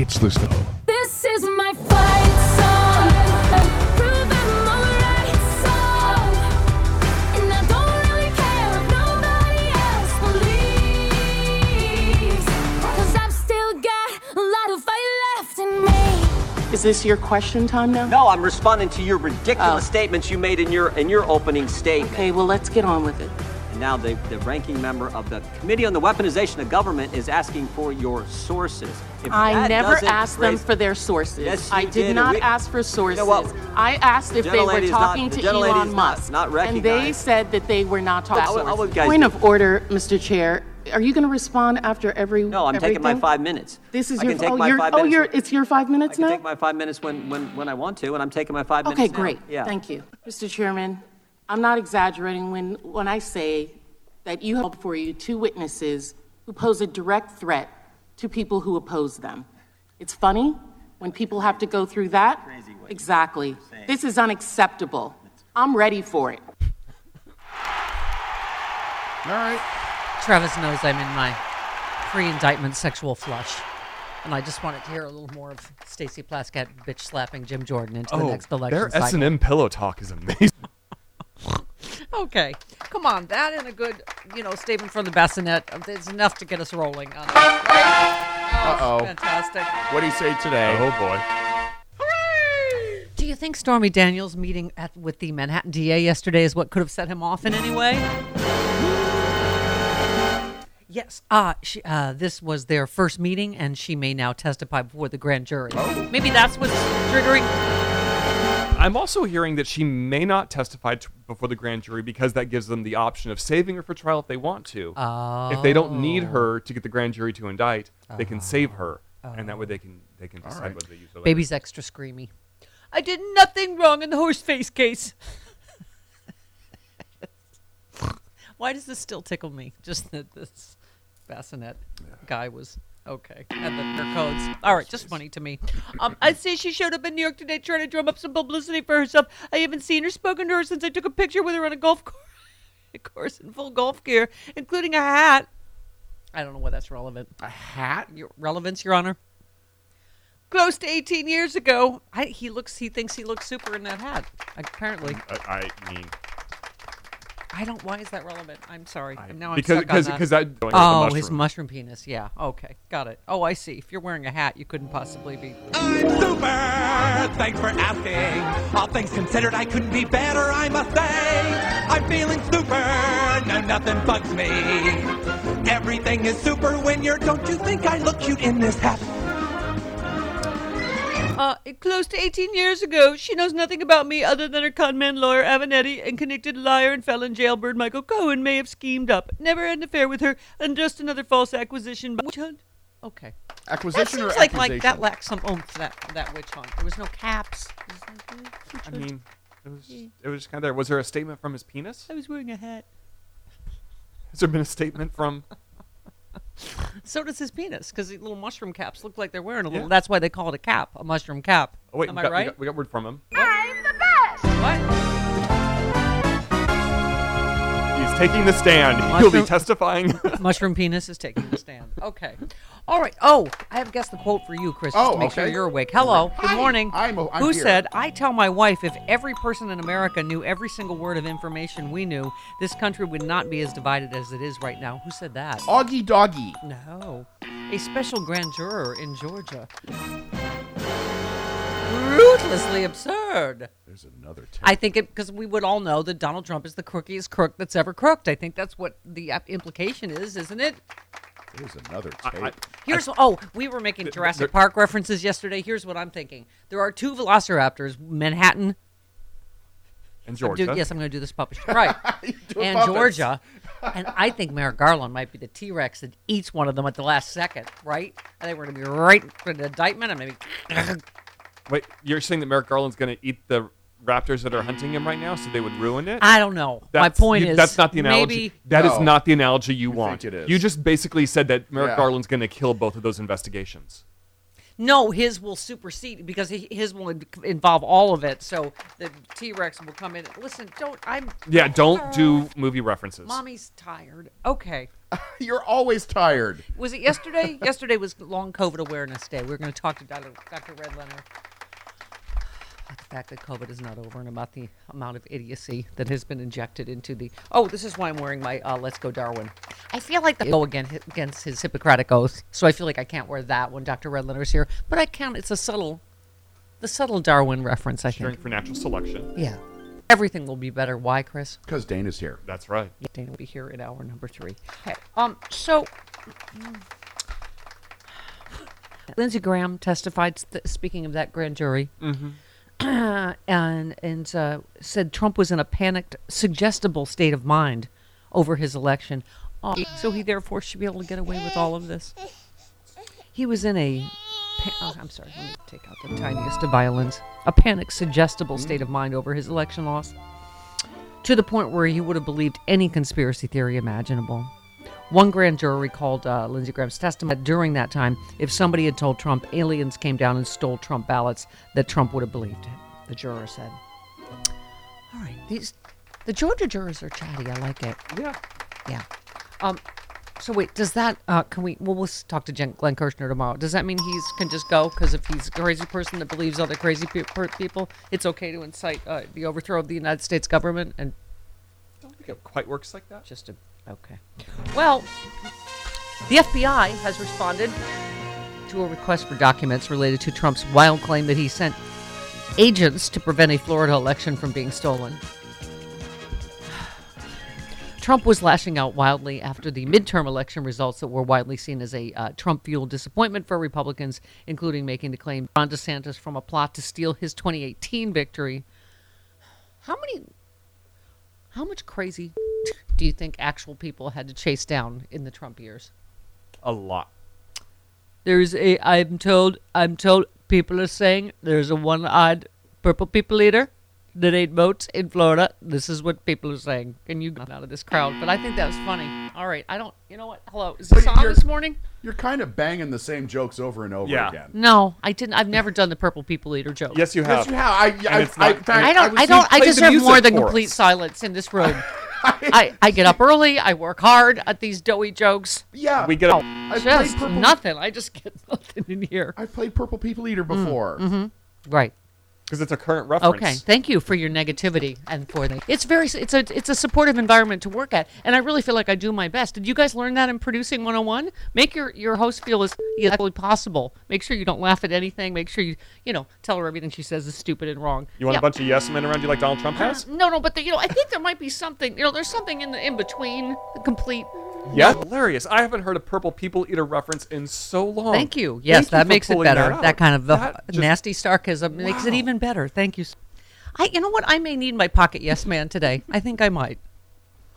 It's the snow. This is my fight song. Prove I'm alright song. And I don't really care if nobody else believes. Cause I've still got a lot of fight left in me. Is this your question time now? No, I'm responding to your ridiculous Oh. statements you made in your in your opening statement. Okay, well, let's get on with it. And now the, the ranking member of the Committee on the Weaponization of Government is asking for your sources. If I never doesn't asked them for their sources. Yes, I did, did, not we- ask for sources. what? I asked if they were Gentlelady's not- talking to Elon Musk. not and they said that they were not talking to would- I guys Point do- of order, Mr. Chair. Are you going to respond after every No, I'm taking my five minutes. This is I your can take oh, my you're, five oh, minutes you're, it's your five I minutes can now? take my five minutes when, when, when I want to, and I'm taking my five Okay, minutes Okay, great. Yeah. Thank you. Mr. Chairman, I'm not exaggerating when, when I say that you have before you two witnesses who pose a direct threat to people who oppose them. It's funny when people have to go through that. Exactly. This is unacceptable. I'm ready for it. All right. Travis knows I'm in my pre-indictment sexual flush, and I just wanted to hear a little more of Stacey Plaskett bitch slapping Jim Jordan into the oh, next election Oh, their cycle. S and M pillow talk is amazing. Okay, come on, that and a good, you know, statement from the bassinet is enough to get us rolling. On this. Uh oh. Fantastic. What do you say today? oh boy. Do you think Stormy Daniels' meeting at, with the Manhattan DA yesterday is what could have set him off in any way? Yes. Uh, she, uh, this was their first meeting, and she may now testify before the grand jury. Maybe that's what's triggering. I'm also hearing that she may not testify t- before the grand jury because that gives them the option of saving her for trial if they want to. If they don't need her oh. to get the grand jury to indict, they can save her, and that way they can they can decide right. whether they use her. later. Baby's extra screamy. I did nothing wrong in the horse face case. Why does this still tickle me? Just that this bassinet guy was okay. And the, their codes. All right, just funny to me. Um, I see she showed up in New York today trying to drum up some publicity for herself. I haven't seen her, spoken to her since I took a picture with her on a golf course, course in full golf gear, including a hat. I don't know why that's relevant. A hat? Your relevance, Your Honor. Close to 18 years ago, I, he looks. He thinks he looks super in that hat. Apparently, I, I mean, I don't. Why is that relevant? I'm sorry. I- now I'm because stuck on because that. because that going Oh, the his mushroom. mushroom penis. Yeah. Okay. Got it. Oh, I see. If you're wearing a hat, you couldn't possibly be. I'm super. Thanks for asking. All things considered, I couldn't be better, I must say. I'm feeling super. No, nothing bugs me. Everything is super when you're. Don't you think I look cute in this hat? Uh, close to 18 years ago, she knows nothing about me other than her conman lawyer Avenatti and convicted liar and felon jailbird Michael Cohen may have schemed up. Never had an affair with her, and just another false acquisition. Witch hunt. Okay. Acquisition That Acquisition seems or like like that lacks some oomph. That that witch hunt. There was no caps. Was like, I mean, it was it was just kind of there. Was there a statement from his penis? I was wearing a hat. Has there been a statement from? So does his penis, because the little mushroom caps look like they're wearing a little. Yeah. That's why they call it a cap, a mushroom cap. Oh wait, Am we I got, we right? got, we got word from him. I'm the best. What? Taking the stand. He'll be testifying. mushroom penis is taking the stand. Okay. All right. Oh, I have guessed the quote for you, Chris, just Oh, to make sure you're awake. Hello. Good morning. I'm- I'm Who here. said, I tell my wife if every person in America knew every single word of information we knew, this country would not be as divided as it is right now. Who said that? Augie Doggy. No. A special grand juror in Georgia. Ruthlessly absurd. There's another tip. I think it because we would all know that Donald Trump is the crookiest crook that's ever crooked. I think that's what the implication is, isn't it? There's another I- tape. I- Here's oh, we were making Jurassic there- Park references yesterday. Here's what I'm thinking: there are two Velociraptors, Manhattan. in I'm Georgia. do- yes, I'm going to do this puppet show. right, and puppets. Georgia, and I think Merrick Garland might be the T-Rex that eats one of them at the last second. Right? I think we're going to be right for the indictment, and maybe Wait, you're saying that Merrick Garland's going to eat the raptors that are hunting him right now, so they would ruin it? I don't know. My That's- point you- is that's not the analogy. Maybe That is No. not the analogy you You want. think it is. You just basically said that Merrick Yeah. Garland's going to kill both of those investigations. No, his will supersede because he, his will involve all of it. So the T Rex will come in. Listen, don't. I'm. Yeah, don't do movie references. Mommy's tired. Okay. You're always tired. Was it yesterday? yesterday was Long COVID Awareness Day. We are going to talk to Dr. Dr. Redlener about the fact that COVID is not over and about the amount of idiocy that has been injected into the. Oh, this is why I'm wearing my uh, Let's Go Darwin. I feel like the go again against his Hippocratic oath, so I feel like I can't wear that when Dr. Redlener's here. But I can. It's a subtle, the subtle Darwin reference. I Cheering think. for natural selection. Yeah. Everything will be better. Why, Chris? Because Dana's here. That's right. Yeah, Dana will be here in hour number three. Okay. Um. So, Lindsey Graham testified. St- speaking of that grand jury, and and uh, said Trump was in a panicked, suggestible state of mind over his election. So he therefore should be able to get away with all of this. He was in a. Oh, I'm sorry. Let me take out the tiniest of violins. A panicked, suggestible state of mind over his election loss to the point where he would have believed any conspiracy theory imaginable. One grand jury called uh, Lindsey Graham's testimony that during that time, if somebody had told Trump aliens came down and stole Trump ballots, that Trump would have believed it. The juror said. All right, these the Georgia jurors are chatty. I like it. Yeah. Yeah. Um. So wait, does that? Uh, can we? Well, we'll talk to Jen, Glenn Kirshner tomorrow. Does that mean he's can just go? Because if he's a crazy person that believes other crazy pe- people, it's okay to incite uh, the overthrow of the United States government and I don't think it quite works like that. just a okay. Well, the FBI has responded to a request for documents related to Trump's wild claim that he sent agents to prevent a Florida election from being stolen. Trump was lashing out wildly after the midterm election results that were widely seen as a uh, Trump fueled disappointment for Republicans, including making the claim Ron DeSantis from a plot to steal his 2018 victory. How many how much crazy do you think actual people had to chase down in the Trump years? A lot. There's a I'm told I'm told people are saying there's a one-eyed purple people eater that ate votes in Florida. This is what people are saying. Can you get out of this crowd? But I think that was funny. All right, I don't. You know what? Hello, is this But on this morning? You're kind of banging the same jokes over and over Yeah. again. No, I didn't. I've never done the purple people eater joke. Yes, you have. Yes, you have. I, I, I, not- in fact, I don't. was I don't. I deserve more than complete us. silence in this room. I, I get up early. I work hard at these doughy jokes. Yeah. We get a oh, I played Just purple. nothing. I just get nothing in here. I played Purple People Eater mm, before. Mm-hmm. Right. Because it's a current reference. Okay. Thank you for your negativity and for the. It's very. It's a. It's a supportive environment to work at, and I really feel like I do my best. Did you guys learn that in producing 101? Make your your host feel as equally possible. Make sure you don't laugh at anything. Make sure you you know tell her everything she says is stupid and wrong. You want Yeah. a bunch of yes men around you like Donald Trump has? No, no, but the, you know, I think there might be something. You know, there's something in the in between the complete. Yeah. Hilarious. I haven't heard a purple people eater reference in so long. Thank you. Yes, Thank that for makes it better. That, That, kind of That just- nasty sarcasm makes it even better. Thank you. I, you know what? I may need my pocket yes man today. I think I might.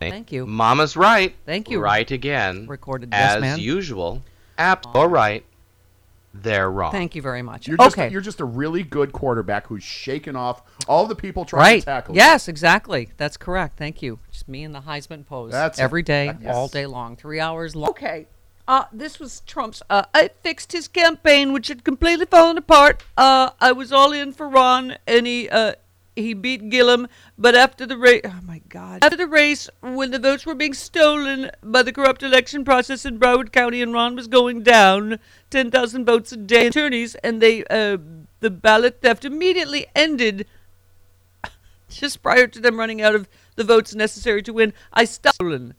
Thank you. Mama's right. Thank you. Right again. Recorded yes as man. usual. Apt or right. They're wrong. Thank you very much. You're just, okay. you're just a really good quarterback who's shaking off all the people trying right. to tackle you. Yes, exactly. That's correct. Thank you. Just me and the Heisman pose. That's every it. day, yes. all day long, three hours long. Okay. Uh, this was Trump's. Uh, I fixed his campaign, which had completely fallen apart. Uh, I was all in for Ron, and he uh, he beat Gillum. But after the race, oh my God! After the race, when the votes were being stolen by the corrupt election process in Broward County, and Ron was going down ten thousand votes a day, attorneys, and they uh, the ballot theft immediately ended just prior to them running out of the votes necessary to win. I stolen.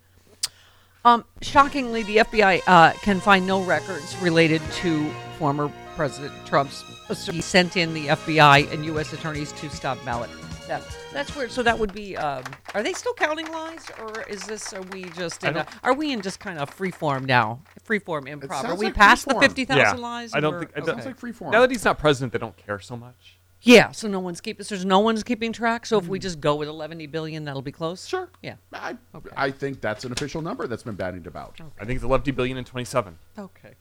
Um, shockingly, the FBI uh, can find no records related to former President Trump's. He sent in the FBI and U.S. attorneys to stop ballot. That, that's weird. So that would be. Um, are they still counting lies, or is this? Are we just in? A, are we in just kind of free form now? Free form improv. Are we like past the fifty thousand Yeah. lies? I don't think- I don't- okay. Sounds like freeform. Now that he's not president, they don't care so much. Yeah. So no one's keeping. So there's no one's keeping track. So if we just go with eleven billion, that'll be close. Sure. Yeah. I, I think that's an official number that's been bandied about. I think it's 11 billion and 27. Okay.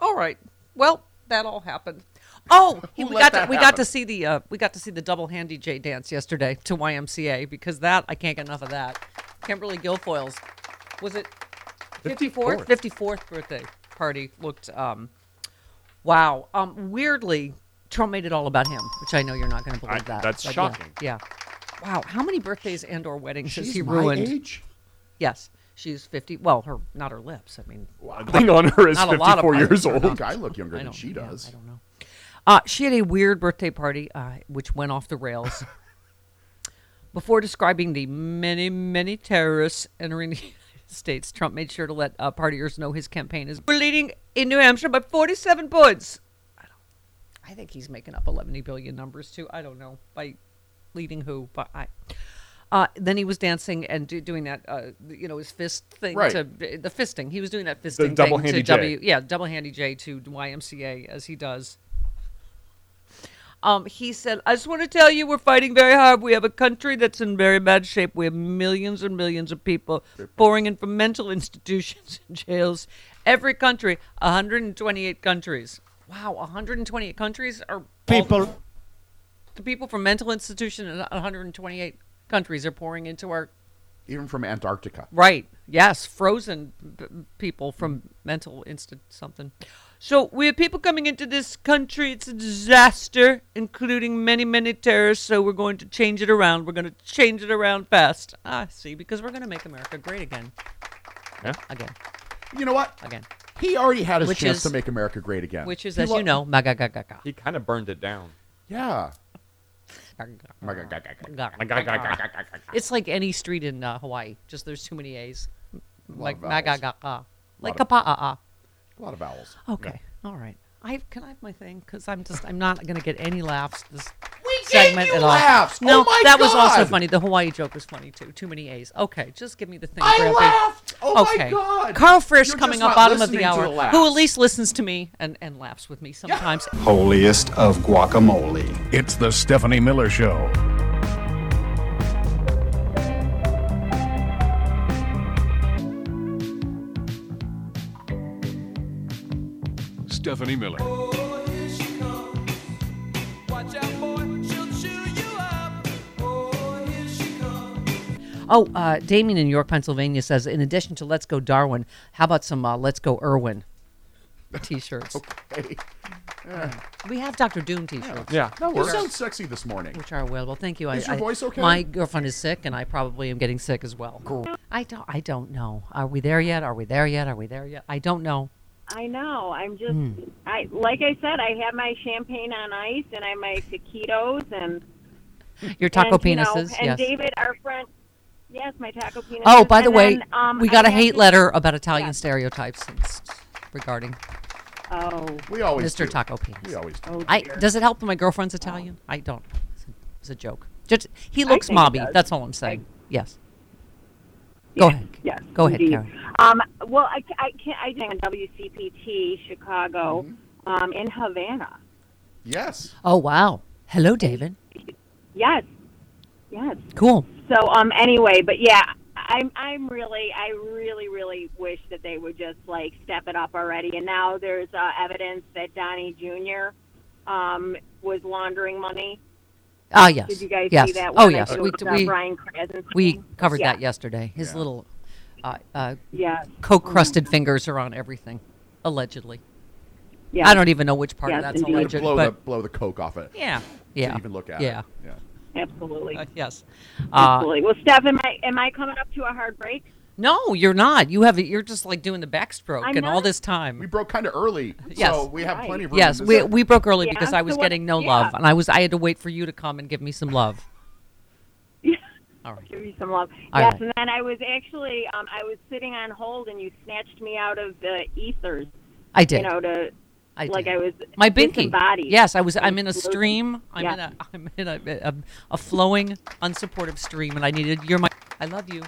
All right. Well, that all happened. Oh, he- we got to, we got to see the uh, we got to see the double handy J dance yesterday to YMCA because that I can't get enough of that. Kimberly Guilfoyle's was it 54th 54th birthday party looked um Wow. Um, weirdly, Trump made it all about him, which I know you're not going to believe I- that. that's but yeah, shocking. Yeah. Wow. How many birthdays and or weddings has She's he my ruined? age. Yes. She's 50. Well, her not her lips. I mean, The thing on her is Not a lot of 54 years old. I think I look younger I than don't, she yeah, does. I don't know. Uh, she had a weird birthday party, uh, which went off the rails. Before describing the many, many terrorists entering the United States, Trump made sure to let uh, partiers know his campaign is we're leading in New Hampshire by 47 points. I don't. I think he's making up 11 billion numbers too. I don't know by leading who, but I. Uh, then he was dancing and do, doing that, uh, you know, his fist thing Right. to the fisting. He was doing that fisting the double thing handy to J. W, yeah, double handy J to YMCA as he does. Um, he said, I just want to tell you we're fighting very hard. We have a country that's in very bad shape. We have millions and millions of people pouring in from mental institutions and jails. Every country, 128 countries. Wow, 128 countries are people. the people from mental institution in 128 countries are pouring into our Even from Antarctica. Right. Yes, frozen p- people from mental instant something. So we have people coming into this country. It's a disaster, including many, many terrorists. So we're going to change it around. We're going to change it around fast. Ah, see, because we're going to make America great again. Yeah. Again. You know what? Again. He already had his Which chance is- to make America great again. Which is, He as lo- you know, magagagaga. He kind of burned it down. Yeah. It's like any street in uh, Hawaii. Just there's too many A's. Like magagaga. Like kapa'a. A lot of vowels. Okay. All right. I can I have my thing because I'm just I'm not gonna get any laughs this segment at all. laughs! No, Oh my that was also funny. The Hawaii joke was funny too. Too many A's. Okay, just give me the thing. I Grampy. laughed! Oh my. God! Karl Frisch You're coming just up bottom of the hour, the who at least listens to me and and laughs with me sometimes. holiest of guacamole. It's the Stephanie Miller Show. Stephanie Miller. Oh, uh, Damien in York, Pennsylvania says, in addition to Let's Go Darwin, how about some uh, Let's Go Irwin t-shirts? Hey. We have Dr. Doom t-shirts. Yeah. No, you works. sound sexy this morning. which are available. Thank you. Is I, your I- voice okay? My girlfriend is sick, and I probably am getting sick as well. I don't. I don't know. Are we there yet? Are we there yet? Are we there yet? I don't know. I know. I'm just, Hmm. I like I said, I have my champagne on ice and I have my taquitos and Your taco and, you know, penises. and yes. David, our friend, yes, my taco penises. oh, by the And way, then, um, we got a hate letter about Italian Yeah. stereotypes regarding Oh, We always Mr. do. Taco Penis. We always do. oh I does it help that my girlfriend's Italian? I don't. It's a, it's a joke. Just he looks mobby. That's all I'm saying. yes. Go Yes, ahead. Yes. Go ahead, indeed. Karen. Um, well, I, I can't. I did on WCPT Chicago Mm-hmm. um, in Havana. Yes. Oh wow. Hello, David. Yes. Yes. Cool. So um anyway, but yeah, I'm I'm really I really really wish that they would just like step it up already. And now there's uh, evidence that Donnie Jr. um was laundering money. Ah yes. Did you guys yes. see that? Oh one? I yes. We was, uh, we Brian Krasinski. we covered yeah. that yesterday. His Yeah. little uh, uh, Yeah. coke crusted fingers are on everything, allegedly. Yeah. I don't even know which part Yes, of that's indeed. alleged, blow the but blow the coke off it. yeah, To yeah, even look at yeah, it. Yeah. Absolutely. Uh, yes. Uh, Absolutely. Well, Steph, am I am I coming up to a hard break? no, you're not. You have You're just like doing the backstroke I'm and all this time. We broke kind of early, Yes. so we have Right. plenty of room. Yes, we we broke early Yeah, because I was so what- getting no yeah. love, and I was I had to wait for you to come and give me some love. Yeah. All right. Give you some love. All yes, right. and then I was actually um I was sitting on hold and you snatched me out of the ethers. I did. You know to I like did. I was My binky. disembodied. Yes, I was. I'm in a stream. I'm Yeah. in a. I'm in a, a a flowing, unsupportive stream, and I needed. You're my. I love you.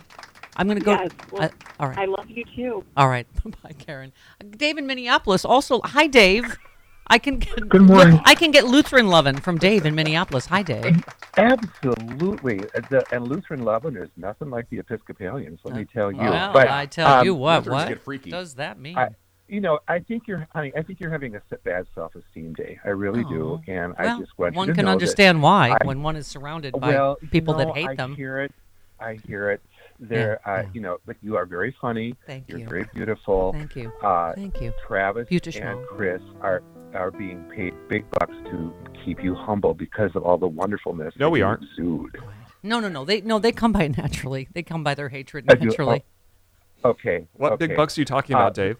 I'm gonna go. Yes, well, I- all right. I love you too. all right. Bye, Karen. Dave in Minneapolis. Also, hi, Dave. I can get. Good morning. I can get Lutheran lovin' from Dave in Minneapolis. Hi, Dave. Absolutely. Uh, The, and Lutheran loving is nothing like the Episcopalians, let me tell you. Well, but, I tell um, you what. Lutherans What get freaky. does that mean? I, you know, I think you're, honey, I think you're having a bad self-esteem day. I really do. And well, I just want one you to can know understand why I- when one is surrounded by well, you people know, that hate I them. hear it. I hear it. There, Yeah, uh, you know, but you are very funny. Thank You're you. very beautiful. Thank you. Uh, Thank you. Travis Beautiful. and Chris are are being paid big bucks to keep you humble because of all the wonderfulness. No, that we aren't. Exude. No, no, no. They no, they come by naturally. They come by their hatred Uh, you- naturally. Okay. What okay. big bucks are you talking about, Uh, Dave?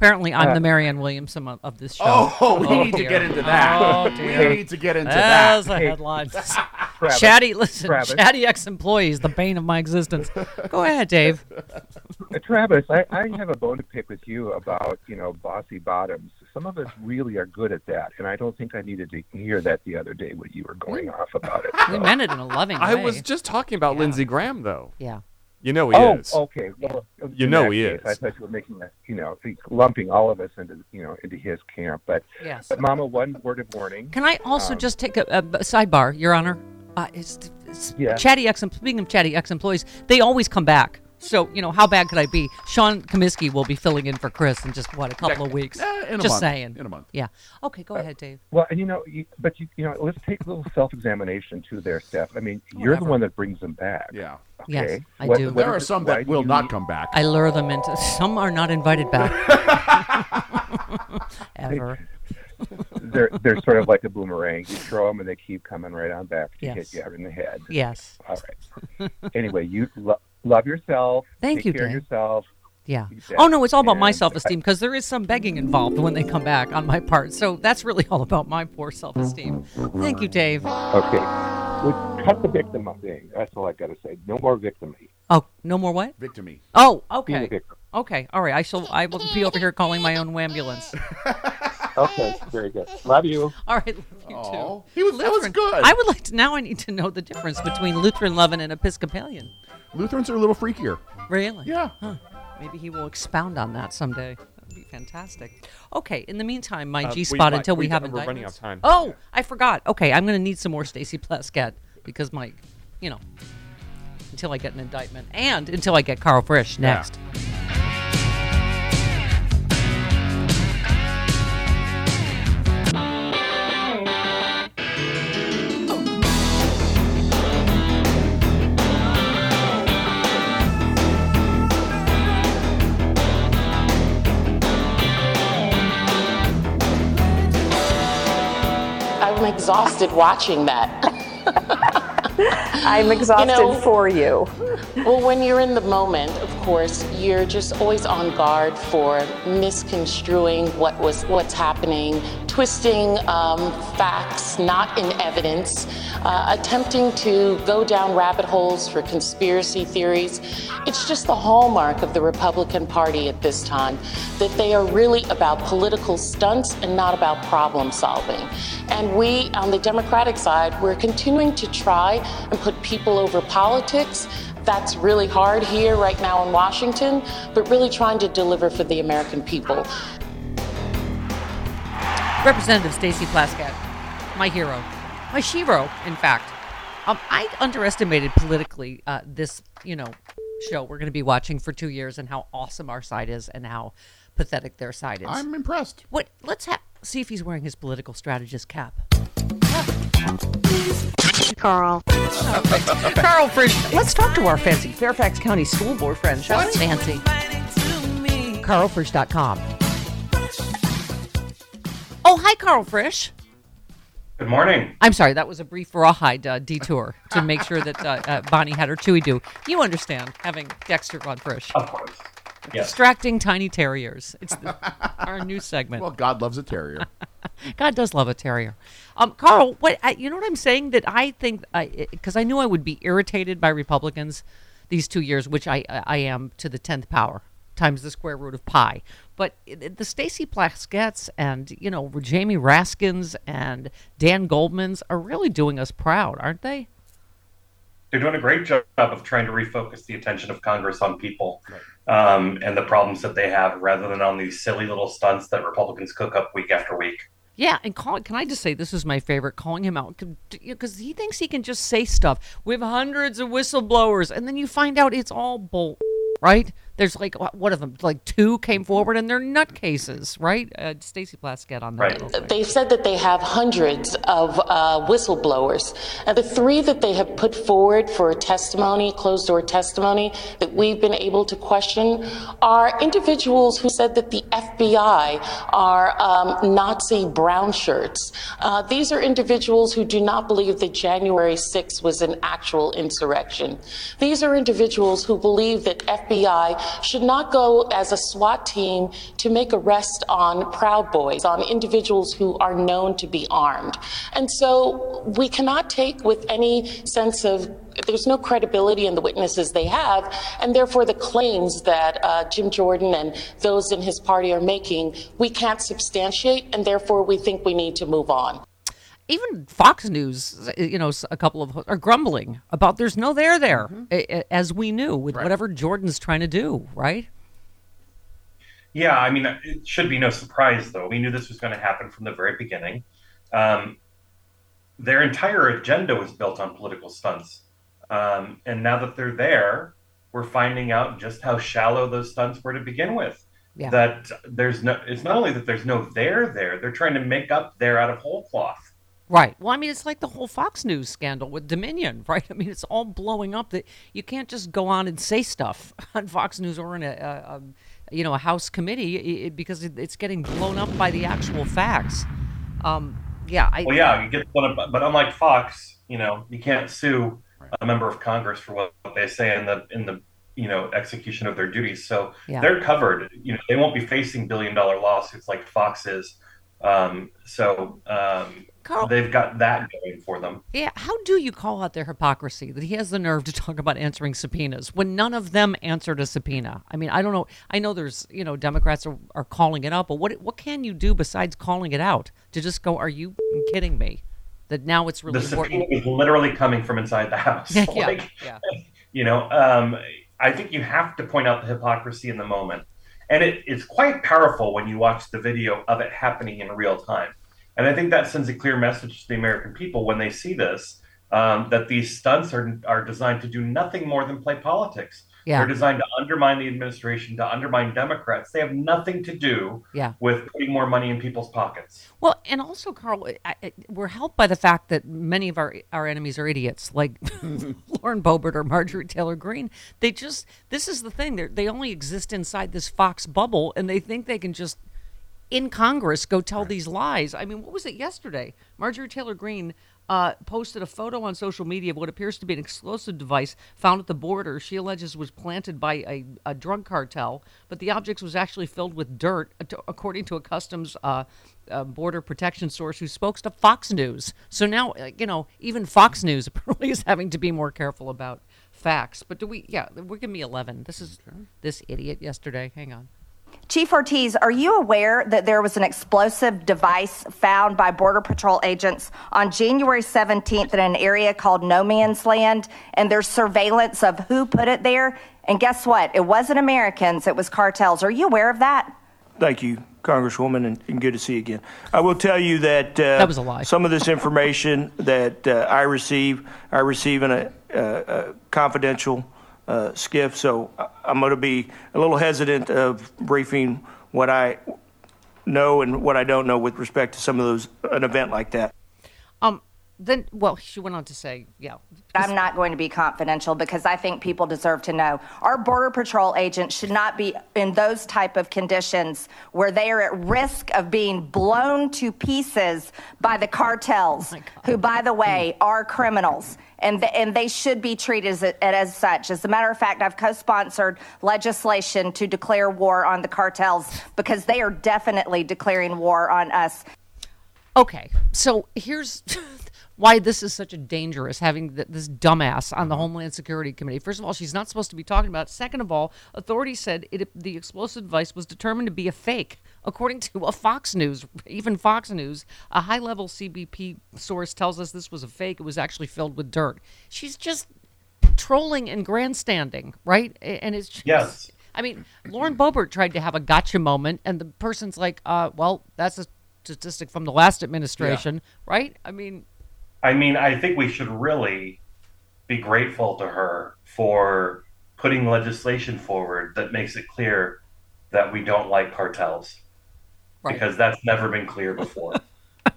Apparently, I'm uh, the Marianne Williamson of, of this show. Oh, we need to dear. get into that. Oh, We need to get into There's that. the Hey, headlines. Travis, Chatty, listen, Travis. chatty ex-employees, the bane of my existence. Go ahead, Dave. Travis, I, I have a bone to pick with you about, you know, bossy bottoms. Some of us really are good at that, and I don't think I needed to hear that the other day when you were going off about it. We meant it in a loving way. I was just talking about Yeah. Lindsey Graham, though. Yeah. You know he oh, is. okay. Well, You know he case, I is. thought you were making a, you know, lumping all of us into, you know, into his camp. But, Yes. but Mama, one word of warning. Can I also Um, just take a, a sidebar, Your Honor? Uh, it's, it's Yeah. chatty ex. Speaking of chatty ex-employees, they always come back. So you know how bad could I be? Sean Comiskey will be filling in for Chris in just what a couple of weeks. Eh, in a just month. saying. In a month. Yeah. Okay, go ahead, Dave. Well, and you know, you, but you, you know, let's take a little self-examination too, there, Steph. I mean, you're the one that brings them back. Yeah. Yes, I What- do. what There is are some that will not need- come back. I lure them into. Some are not invited back. Ever. They're they're sort of like a boomerang. You throw them and they keep coming right on back to Yes. hit you in the head. Yes. All right. anyway, you lo- love yourself. Thank take you, care of Dave. yourself. Yeah. You. Oh no, it's all about my self-esteem because there is some begging involved when they come back on my part. So that's really all about my poor self-esteem. Thank you, Dave. Okay. Well, cut the victim up thing. That's all I got to say. No more victimy. Oh, no more what? Victimy. Oh, Being a okay. victim. Okay. All right. I shall. I will be over here calling my own ambulance. Okay. Very good. Love you. All right. love You Aw. too. He was, Lutheran, that was good. I would like to now. I need to know the difference between Lutheran loving and Episcopalian. Lutherans are a little freakier. Really? Yeah. Huh. Maybe he will expound on that someday. That'd be fantastic. Okay. In the meantime, my Uh, G we spot might- until we, we- have we're running out of time. Oh, I forgot. Okay, I'm going to need some more Stacey Plaskett because my, you know, until I get an indictment and until I get Karl Frisch Yeah. next. Exhausted watching that. I'm exhausted know- for you. Well, when you're in the moment, of course, you're just always on guard for misconstruing what was what's happening, twisting um, facts not in evidence, uh, attempting to go down rabbit holes for conspiracy theories. It's just the hallmark of the Republican Party at this time that they are really about political stunts and not about problem solving. And we, on the Democratic side, we're continuing to try and put people over politics. That's really hard here right now in Washington, but really trying to deliver for the American people. Representative Stacey Plaskett, my hero, my shero, in fact. Um, I underestimated politically uh, this, you know, show we're going to be watching for two years and how awesome our side is and how pathetic their side is. I'm impressed. What? Let's ha- see if he's wearing his political strategist cap. Karl. Karl Frisch. Let's talk to our fancy Fairfax County School Board friend, shall we? Fancy. KarlFrisch.com. Oh, hi, Karl Frisch. Good morning. I'm sorry, that was a brief rawhide uh, detour to make sure that uh, uh, Bonnie had her chewy do. You understand, having Dexter on Frisch. Of course. Yes. Distracting tiny terriers. It's the, our new segment. Well, God loves a terrier. God does love a terrier. Um, Karl, what I, you know what I'm saying? That I think because I knew I would be irritated by Republicans these two years, which I I am to the tenth power times the square root of pi. But the Stacey Plasketts and you know Jamie Raskins and Dan Goldman's are really doing us proud, aren't they? They're doing a great job of trying to refocus the attention of Congress on people um, and the problems that they have rather than on these silly little stunts that Republicans cook up week after week. Yeah, and call, can I just say this is my favorite calling him out because he thinks he can just say stuff. We have hundreds of whistleblowers, and then you find out it's all bull, right? There's like wh- what of them? Like two came forward and they're nutcases, right? Uh, Stacey Plaskett on that. Right. They've said that they have hundreds of uh, whistleblowers. And the three that they have put forward for testimony, closed door testimony, that we've been able to question are individuals who said that the FBI are um, Nazi brown shirts. Uh, these are individuals who do not believe that January 6th was an actual insurrection. These are individuals who believe that FBI should not go as a SWAT team to make arrests on Proud Boys, on individuals who are known to be armed. And so we cannot take with any sense of there's no credibility in the witnesses they have, and therefore the claims that uh, Jim Jordan and those in his party are making, we can't substantiate, and therefore we think we need to move on. Even Fox News, you know, a couple of are grumbling about there's no there there, a- as we knew with whatever Jordan's trying to do, right? Yeah, I mean, it should be no surprise, though. We knew this was going to happen from the very beginning. Um, their entire agenda was built on political stunts. Um, and now that they're there, we're finding out just how shallow those stunts were to begin with. Yeah. That there's no, it's not only that there's no there there, they're trying to make up there out of whole cloth. Right. Well, I mean, it's like the whole Fox News scandal with Dominion, right? I mean, it's all blowing up. That you can't just go on and say stuff on Fox News or in a, a, a you know, a House committee i- i- because it's getting blown up by the actual facts. Um, yeah. I, Well, yeah, you get one, of- but unlike Fox, you know, you can't sue a member of Congress for what they say in the in the you know execution of their duties. So Yeah. they're covered. You know, they won't be facing billion dollar lawsuits like Fox is. Um, so um, Karl- they've got that going for them. Yeah, how do you call out their hypocrisy that he has the nerve to talk about answering subpoenas when none of them answered a subpoena? I mean, I don't know. I know there's, you know, Democrats are, are calling it out, but what what can you do besides calling it out? To just go, are you kidding me? That now it's really the subpoena important. is literally coming from inside the house. Yeah, Like, yeah. you know, um, I think you have to point out the hypocrisy in the moment. And it, it's quite powerful when you watch the video of it happening in real time. And I think that sends a clear message to the American people when they see this um, that these stunts are, are designed to do nothing more than play politics. Yeah. They're designed to undermine the administration, to undermine Democrats. They have nothing to do Yeah. with putting more money in people's pockets. Well, and also, Karl, I, I, we're helped by the fact that many of our our enemies are idiots, like Lauren Boebert or Marjorie Taylor Greene. They just this is the thing; they they only exist inside this Fox bubble, and they think they can just in Congress go tell these lies. I mean, what was it yesterday? Marjorie Taylor Greene uh, posted a photo on social media of what appears to be an explosive device found at the border. She alleges was planted by a, a drug cartel, but the object was actually filled with dirt, uh, according to a customs uh, uh, border protection source who spoke to Fox News. So now, uh, you know, even Fox News apparently is having to be more careful about facts. But do we? Yeah, we're giving me eleven. This is this idiot yesterday. Hang on. Chief Ortiz, are you aware that there was an explosive device found by Border Patrol agents on January 17th in an area called No Man's Land? And there's surveillance of who put it there? And guess what? It wasn't Americans, it was cartels. Are you aware of that? Thank you, Congresswoman, and, and good to see you again. I will tell you that uh, That was a lie. Some of this information that uh, I receive, I receive in a, a, a confidential uh, SCIF, so I- I'm going to be a little hesitant of briefing what I know and what I don't know with respect to some of those an event like that. Um. Then, well, she went on to say, yeah. I'm not going to be confidential because I think people deserve to know. Our Border Patrol agents should not be in those type of conditions where they are at risk of being blown to pieces by the cartels, who, by the way, are criminals. And, and they should be treated as, as such. As a matter of fact, I've co sponsored legislation to declare war on the cartels because they are definitely declaring war on us. Okay, so here's why this is such a dangerous having th- this dumbass on the Homeland Security Committee. First of all, she's not supposed to be talking about. it. Second of all, authorities said it, the explosive device was determined to be a fake, according to a Fox News, even Fox News. A high-level CBP source tells us this was a fake. It was actually filled with dirt. She's just trolling and grandstanding, right? And it's just, Yes. I mean, Lauren Boebert tried to have a gotcha moment, and the person's like, uh, "Well, that's a statistic from the last administration, right?" I mean, I mean, I think we should really be grateful to her for putting legislation forward that makes it clear that we don't like cartels. Right. Because that's never been clear before.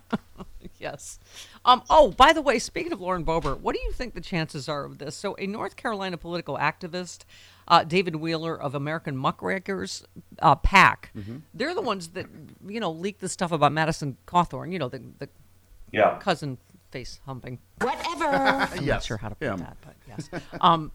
yes. Um, oh, by the way, speaking of Lauren Boebert, what do you think the chances are of this? So, a North Carolina political activist, uh, David Wheeler of American Muckrakers uh, PAC, Mm-hmm. they're the ones that you know leaked the stuff about Madison Cawthorn. You know the the Yeah. cousin face humping. Whatever. I'm not sure how to put him. that, but yes. Um,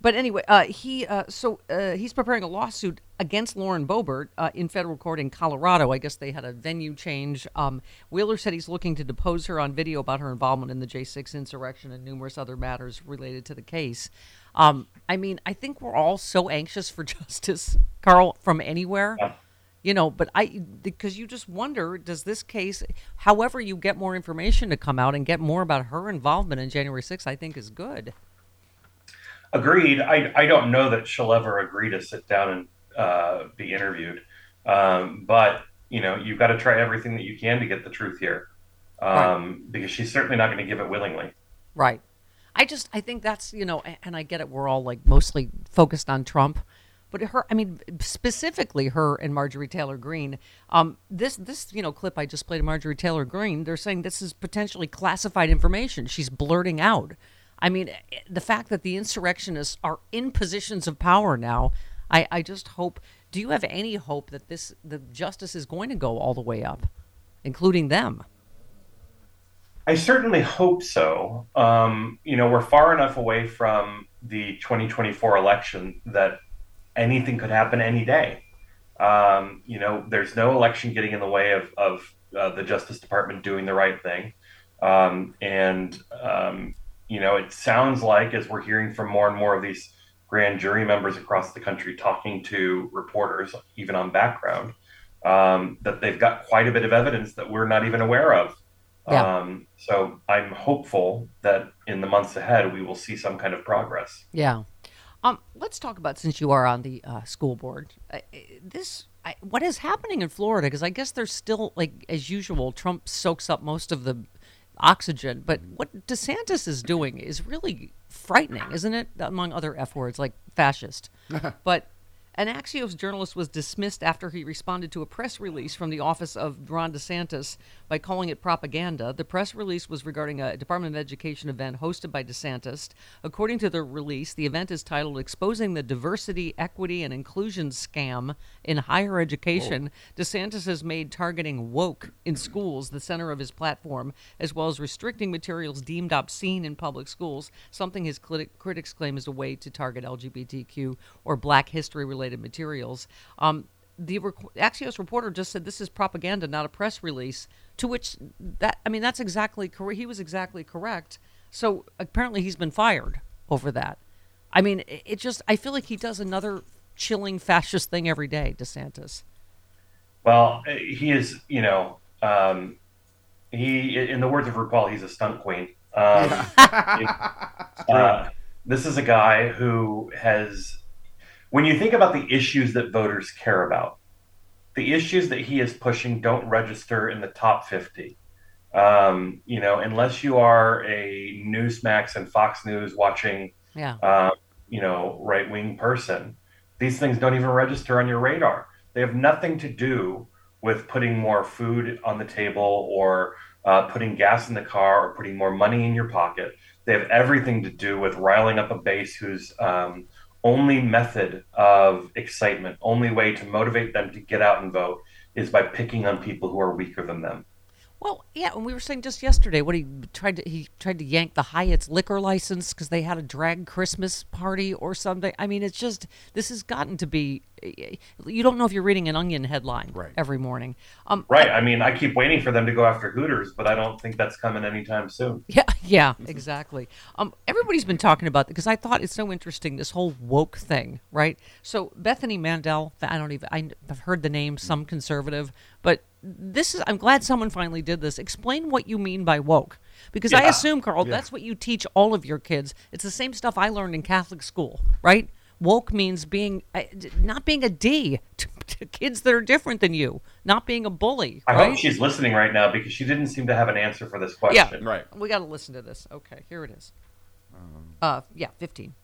but anyway, uh, he uh, so uh, he's preparing a lawsuit against Lauren Boebert uh, in federal court in Colorado. I guess they had a venue change. Um, Wheeler said he's looking to depose her on video about her involvement in the J6 insurrection and numerous other matters related to the case. Um, I mean, I think we're all so anxious for justice, Karl, from anywhere. You know, but I because you just wonder, does this case, however you get more information to come out and get more about her involvement in January 6th, I think is good. Agreed. I, I don't know that she'll ever agree to sit down and uh, be interviewed. Um, but, you know, you've got to try everything that you can to get the truth here. Um, Because she's certainly not going to give it willingly. Right. I just I think that's you know, and I get it. We're all like mostly focused on Trump, but her. I mean, specifically her and Marjorie Taylor Greene. Um, this this you know clip I just played of Marjorie Taylor Greene. They're saying this is potentially classified information. She's blurting out. I mean, eh, the fact that the insurrectionists are in positions of power now. I I just hope. Do you have any hope that this the justice is going to go all the way up, including them? I certainly hope so. Um, you know, we're far enough away from the 2024 election that anything could happen any day. Um, you know, there's no election getting in the way of, of uh, the Justice Department doing the right thing. Um, and, um, you know, it sounds like, as we're hearing from more and more of these grand jury members across the country talking to reporters, even on background, um, that they've got quite a bit of evidence that we're not even aware of. Yeah. Um, so I'm hopeful that in the months ahead we will see some kind of progress. Yeah. Um, let's talk about since you are on the uh, school board. Uh, this I, what is happening in Florida? Because I guess there's still like as usual, Trump soaks up most of the oxygen. But what DeSantis is doing is really frightening, isn't it? Among other f words like fascist. but an Axios journalist was dismissed after he responded to a press release from the office of Ron DeSantis by calling it propaganda. The press release was regarding a Department of Education event hosted by DeSantis. According to the release, the event is titled Exposing the Diversity, Equity, and Inclusion Scam in Higher Education. DeSantis has made targeting woke in schools the center of his platform, as well as restricting materials deemed obscene in public schools, something his crit- critics claim is a way to target LGBTQ or black history related materials. Um, the rec- Axios reporter just said this is propaganda, not a press release. To which that I mean that's exactly correct. He was exactly correct. So apparently he's been fired over that. I mean it, it just I feel like he does another chilling fascist thing every day. DeSantis. Well, he is, you know, um, he, in the words of RuPaul, he's a stunt queen. Um, uh, this is a guy who has, when you think about the issues that voters care about, the issues that he is pushing don't register in the top 50. Um, you know, unless you are a Newsmax and Fox News watching, Yeah. uh, you know, right wing person, these things don't even register on your radar. They have nothing to do with putting more food on the table or uh, putting gas in the car or putting more money in your pocket. They have everything to do with riling up a base who's um, only method of excitement, only way to motivate them to get out and vote is by picking on people who are weaker than them. Well, yeah, and we were saying just yesterday what he tried to he tried to yank the Hyatt's liquor license because they had a drag Christmas party or something. I mean, it's just this has gotten to be you don't know if you're reading an Onion headline every morning. Um, Right. I mean, I keep waiting for them to go after Hooters, but I don't think that's coming anytime soon. Yeah, yeah, exactly. Um, everybody's been talking about because I thought it's so interesting this whole woke thing, right? So Bethany Mandel, I don't even I've heard the name, some conservative, but this is I'm glad someone finally did this. Explain what you mean by woke, because I assume, Karl, Yeah. that's what you teach all of your kids. It's the same stuff I learned in Catholic school, right? Woke means being uh, not being a D to, to kids that are different than you, not being a bully. I right? hope she's listening right now because she didn't seem to have an answer for this question. Yeah, question. Right. We got to listen to this. Okay, here it is. Uh, yeah, fifteen.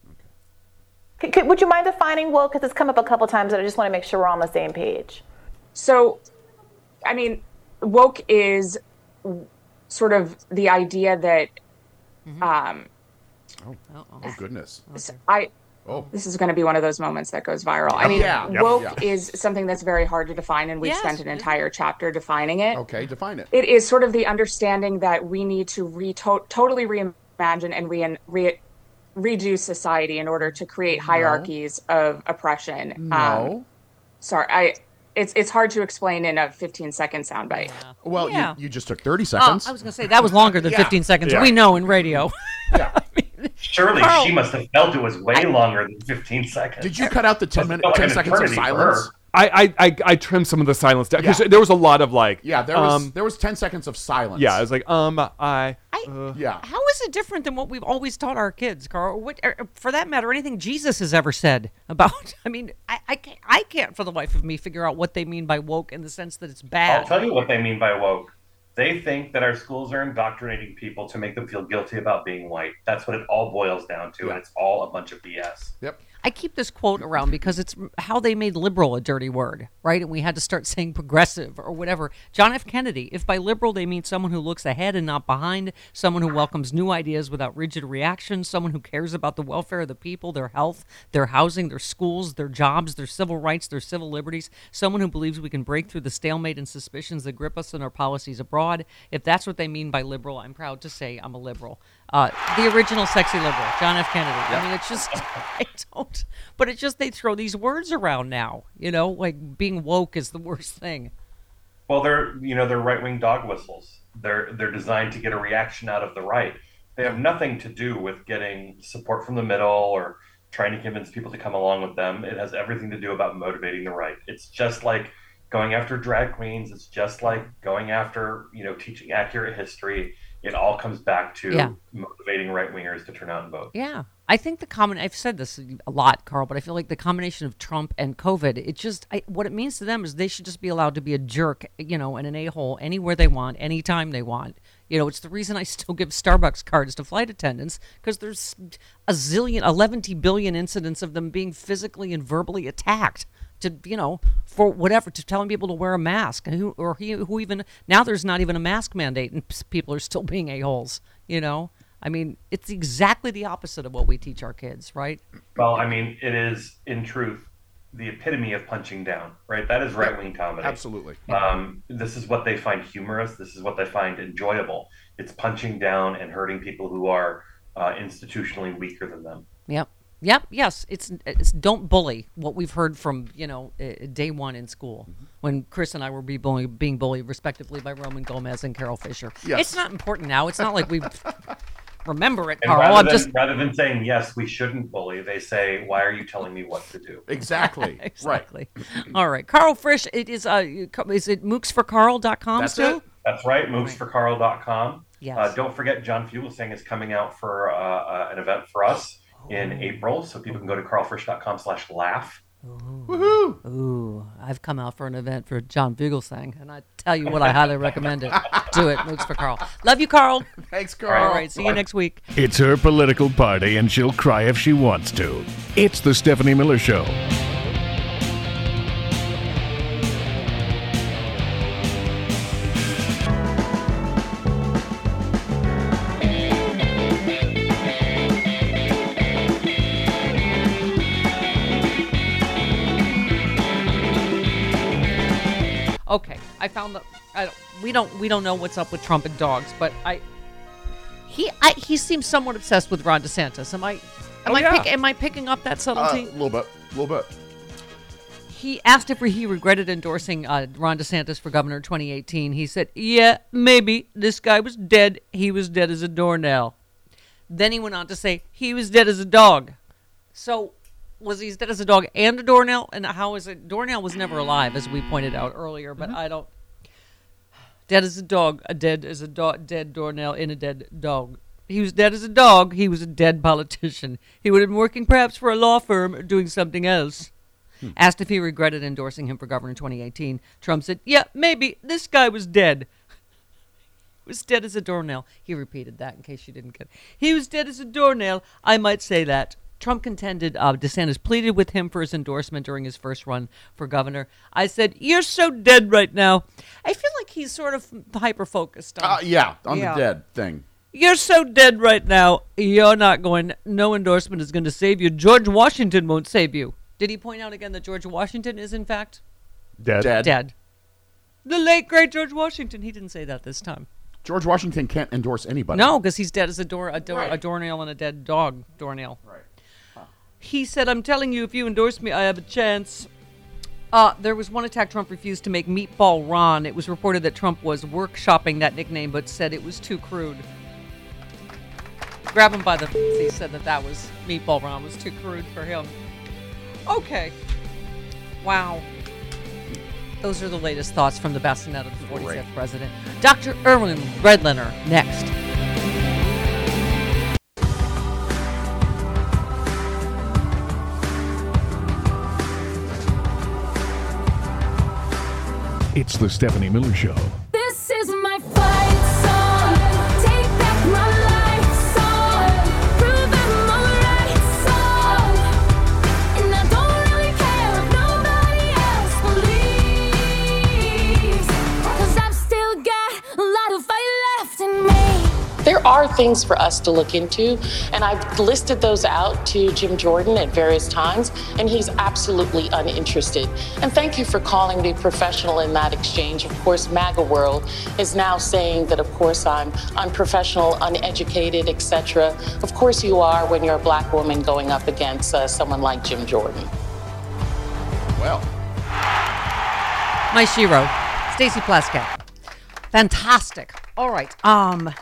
C- c- would you mind defining woke? Because it's come up a couple times, and I just want to make sure we're on the same page. So, I mean, woke is sort of the idea that um, Oh, oh goodness. I. Oh. This is going to be one of those moments that goes viral. I mean, Yeah. Yep. woke Yeah. is something that's very hard to define, and we've Yes. spent an entire chapter defining it. Okay, define it. It is sort of the understanding that we need to re- to- totally reimagine and re- re- redo society in order to create hierarchies of oppression. Um, No. sorry, I. It's it's hard to explain in a 15 second soundbite. Well, Yeah. you, you just took 30 Oh, seconds. I was going to say that was longer than Yeah. 15 seconds. Yeah. We know in radio. Surely Karl- she must have felt it was way longer than 15 seconds. Did you cut out the 10 minute, felt 10 seconds of eternity for silence? Her. I, I, I, I trimmed some of the silence down because Yeah. there was a lot of like. Yeah, there was um, there was 10 seconds of silence. yeah, I was like, um, I. uh, yeah. How is it different than what we've always taught our kids, Karl? What, or for that matter, anything Jesus has ever said about? I mean, I, I can't, I can't for the life of me figure out what they mean by woke in the sense that it's bad. I'll bad. tell you what they mean by woke. They think that our schools are indoctrinating people to make them feel guilty about being white. That's what it all boils down to, and it's all a bunch of BS. Yep. I keep this quote around because it's how they made liberal a dirty word, right? And we had to start saying progressive or whatever. John F. Kennedy, if by liberal they mean someone who looks ahead and not behind, someone who welcomes new ideas without rigid reactions, someone who cares about the welfare of the people, their health, their housing, their schools, their jobs, their civil rights, their civil liberties, someone who believes we can break through the stalemate and suspicions that grip us in our policies abroad, if that's what they mean by liberal, I'm proud to say I'm a liberal. Uh, the original sexy liberal, John F. Kennedy. I mean, it's just, I don't, but it's just they throw these words around now, you know, like being woke is the worst thing. Well, they're you know they're right wing dog whistles. They're they're designed to get a reaction out of the right. They have nothing to do with getting support from the middle or trying to convince people to come along with them. It has everything to do about motivating the right. It's just like going after drag queens. It's just like going after you know teaching accurate history. It all comes back to Yeah. motivating right wingers to turn out and vote. Yeah. I think the common I've said this a lot, Karl, but I feel like the combination of Trump and COVID, it just I, what it means to them is they should just be allowed to be a jerk, you know, and an a-hole anywhere they want, anytime they want. You know, it's the reason I still give Starbucks cards to flight attendants because there's a zillion, 11 billion incidents of them being physically and verbally attacked to, you know, for whatever, to telling people to wear a mask. And who, or he, who even, now there's not even a mask mandate and people are still being a-holes, you know? I mean, it's exactly the opposite of what we teach our kids, right? Well, I mean, it is in truth the epitome of punching down, right? That is right wing comedy. Absolutely. Um, this is what they find humorous. This is what they find enjoyable. It's punching down and hurting people who are uh, institutionally weaker than them. Yep. Yep. Yes. It's, it's don't bully what we've heard from you know uh, day one in school when Chris and I were be bully, being bullied respectively by Roman Gomez and Carol Fisher. Yes. It's not important now. It's not like we remember it, Karl. rather I'm than, just rather than saying yes, we shouldn't bully, they say, "Why are you telling me what to do?" Exactly. exactly. All right, Karl Frisch. It is uh, is it mooksforcarl.com That's still? it. That's right. Movesforcarl.com. Yes. Uh, don't forget, John Fugelsang is coming out for uh, uh, an event for us in April, so people can go to karlfrisch.com slash laugh. Woohoo! Ooh, I've come out for an event for John Fugelsang, and I tell you what, I highly recommend it. Do it, Mooks for Karl. Love you, Karl. Thanks, Karl. All right, see you next week. It's her political party, and she'll cry if she wants to. It's the Stephanie Miller Show. Don't, we don't know what's up with Trump and dogs, but I. He I, he seems somewhat obsessed with Ron DeSantis. Am I? Am Oh, I yeah. pick, am I picking up that subtlety? A subtlety? little bit. A little bit. he asked if he regretted endorsing uh, Ron DeSantis for governor 2018. He said, "Yeah, maybe. This guy was dead. He was dead as a doornail." Then he went on to say he was dead as a dog. So was he dead as a dog and a doornail? And how is it? Doornail was never alive, as we pointed out earlier. But I don't. Dead as a dog, a dead as a dog, dead doornail in a dead dog. He was dead as a dog. He was a dead politician. He would have been working perhaps for a law firm or doing something else. Hmm. Asked if he regretted endorsing him for governor in 2018, Trump said, "Yeah, maybe. This guy was dead. was dead as a doornail." He repeated that in case you didn't get. It. He was dead as a doornail. I might say that. Trump contended uh, DeSantis pleaded with him for his endorsement during his first run for governor. I said, "You're so dead right now." I feel like he's sort of hyper focused on. Uh, yeah, on Yeah. the dead thing. You're so dead right now. You're not going. No endorsement is going to save you. George Washington won't save you. Did he point out again that George Washington is in fact Dead. Dead. dead? The late great George Washington. He didn't say that this time. George Washington can't endorse anybody. No, because he's dead as a door, a, door, Right. a doornail and a dead dog doornail. Right. He said, "I'm telling you, if you endorse me, I have a chance." Uh, there was one attack Trump refused to make Meatball Ron. It was reported that Trump was workshopping that nickname, but said it was too crude. Grab him by the. He said that that was Meatball Ron was too crude for him. Okay. Wow. Those are the latest thoughts from the bassinet of the 45th president. Dr. Irwin Redlener next. It's the Stephanie Miller Show. Are things for us to look into, and I've listed those out to Jim Jordan at various times, and he's absolutely uninterested. And thank you for calling me professional in that exchange. Of course, MAGA World is now saying that, of course, I'm unprofessional, uneducated, etc. Of course, you are when you're a black woman going up against uh, someone like Jim Jordan. Well, My Shiro, Stacey Plaskett. Fantastic. All right. Um,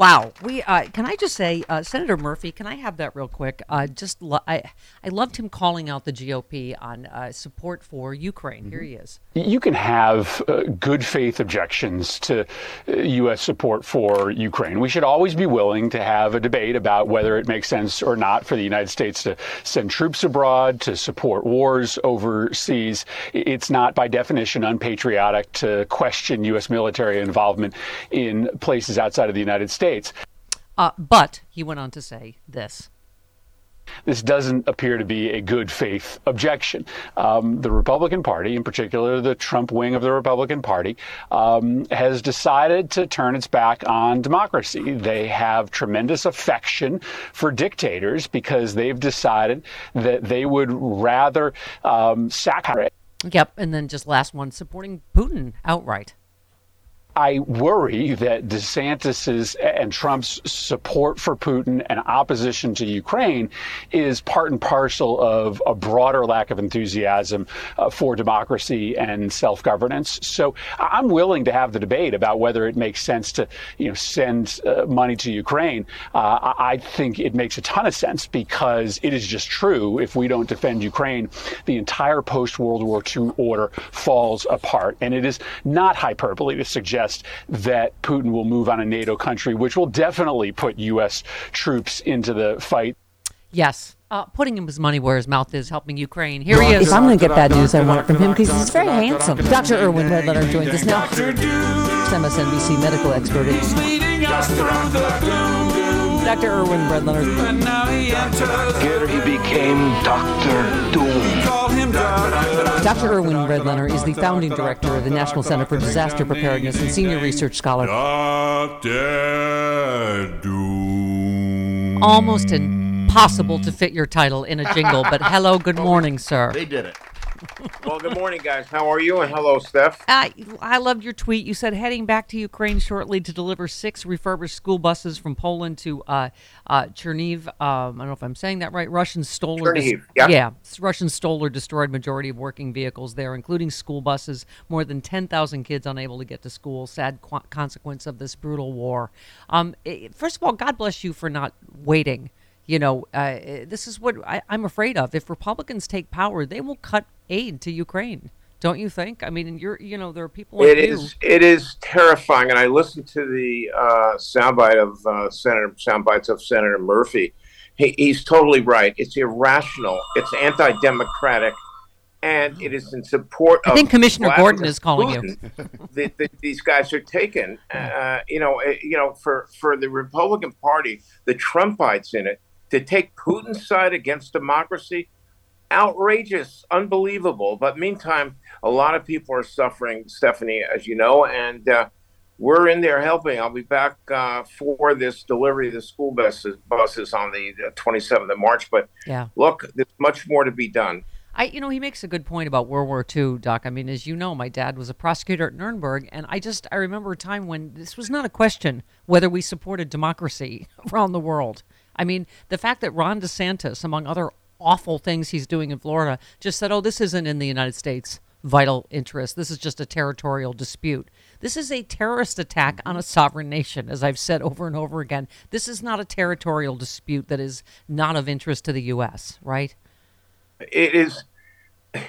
wow. We uh, can I just say, uh, Senator Murphy? Can I have that real quick? Uh, just lo- I I loved him calling out the GOP on uh, support for Ukraine. Here he is. You can have uh, good faith objections to uh, U.S. support for Ukraine. We should always be willing to have a debate about whether it makes sense or not for the United States to send troops abroad, to support wars overseas. It's not, by definition, unpatriotic to question U.S. military involvement in places outside of the United States. Uh, but he went on to say this. this doesn't appear to be a good faith objection. Um, the Republican Party, in particular the Trump wing of the Republican Party, um, has decided to turn its back on democracy. They have tremendous affection for dictators because they've decided that they would rather um, sacrifice. Yep. And then just last one, supporting Putin outright. I worry that DeSantis's and Trump's support for Putin and opposition to Ukraine is part and parcel of a broader lack of enthusiasm uh, for democracy and self-governance. So I'm willing to have the debate about whether it makes sense to, you know, send uh, money to Ukraine. Uh, I think it makes a ton of sense because it is just true. If we don't defend Ukraine, the entire post-World War II order falls apart, and it is not hyperbole to suggest that Putin will move on a NATO country, which will definitely put U.S. troops into the fight. Yes. Uh, putting his money where his mouth is, helping Ukraine. Here he is. If I'm going to get bad news, I want it from him because he's very handsome. Dr. Irwin Redlener joins us now. MSNBC medical expert. Dr. Irwin Redlener. Here he became Doctor Doom. Dr. Irwin Redlener is the founding director of the National Center for Disaster Preparedness and senior research scholar. Almost impossible to fit your title in a jingle, but hello, good morning, sir. They did it. Well, good morning, guys. How are you? And hello, Steph. I, I loved your tweet. You said heading back to Ukraine shortly to deliver six refurbished school buses from Poland to uh, uh, Cherniv. Um, I don't know if I'm saying that right. Russian stole or Chernihiv, yeah. yeah, Russian stole or destroyed majority of working vehicles there, including school buses. More than 10,000 kids unable to get to school. Sad qu- consequence of this brutal war. Um, eh, first of all, God bless you for not waiting. You know, uh, this is what I, I'm afraid of. If Republicans take power, they will cut aid to Ukraine. Don't you think? I mean, you're, you know, there are people It you. is. It is terrifying. And I listened to the uh, soundbite of uh, Senator soundbites of Senator Murphy. He, he's totally right. It's irrational. It's anti-democratic, and it is in support. I think Commissioner Vladimir Gordon is calling you. Putin that, that these guys are taken. Uh, you know, uh, you know, for for the Republican Party, the Trumpites in it to take Putin's side against democracy, outrageous, unbelievable. But meantime, a lot of people are suffering, Stephanie, as you know, and uh, we're in there helping. I'll be back uh, for this delivery of the school buses, buses on the uh, 27th of March. But Yeah. look, there's much more to be done. I, you know, he makes a good point about World War II, Doc. I mean, as you know, my dad was a prosecutor at Nuremberg, and I just I remember a time when this was not a question whether we supported democracy around the world. I mean, the fact that Ron DeSantis, among other awful things he's doing in Florida, just said, "Oh, this isn't in the United States' vital interest. This is just a territorial dispute." This is a terrorist attack on a sovereign nation, as I've said over and over again. This is not a territorial dispute that is not of interest to the U.S., right? It is,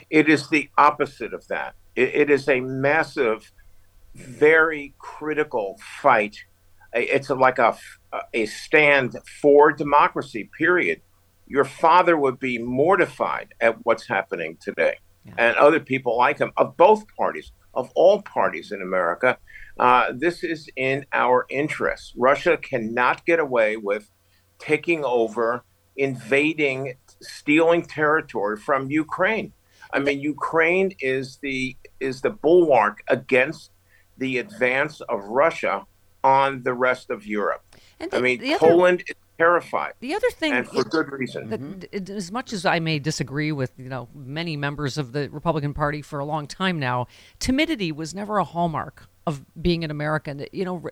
it is the opposite of that. It, it is a massive, very critical fight. It's like a, a stand for democracy. Period. Your father would be mortified at what's happening today, and other people like him of both parties, of all parties in America. Uh, this is in our interests. Russia cannot get away with taking over, invading, stealing territory from Ukraine. I mean, Ukraine is the is the bulwark against the advance of Russia on the rest of Europe. And I mean, the other- Poland is terrified. The other thing, and for good reason. that- d- as much as I may disagree with you know many members of the Republican Party for a long time now, timidity was never a hallmark of being an American. You know,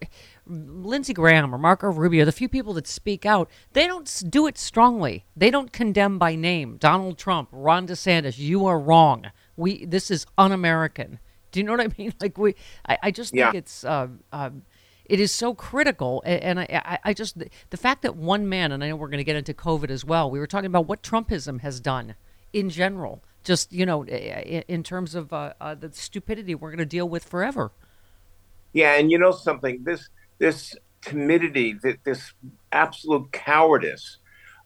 Lindsey Graham or Marco Rubio, the few people that speak out, they don't do it strongly. They don't condemn by name. Donald Trump, Ron DeSantis, you are wrong. We this is un-American. Do you know what I mean? Like we, I, I just think Yeah. it's. Uh, um, it is so critical, and I, I, just the fact that one man, and I know we're going to get into COVID as well. We were talking about what Trumpism has done in general, just you know, in terms of uh, uh, the stupidity we're going to deal with forever. Yeah, and you know something, this this timidity, th- this absolute cowardice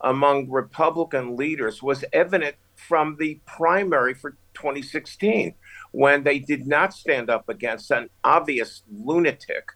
among Republican leaders was evident from the primary for 2016 when they did not stand up against an obvious lunatic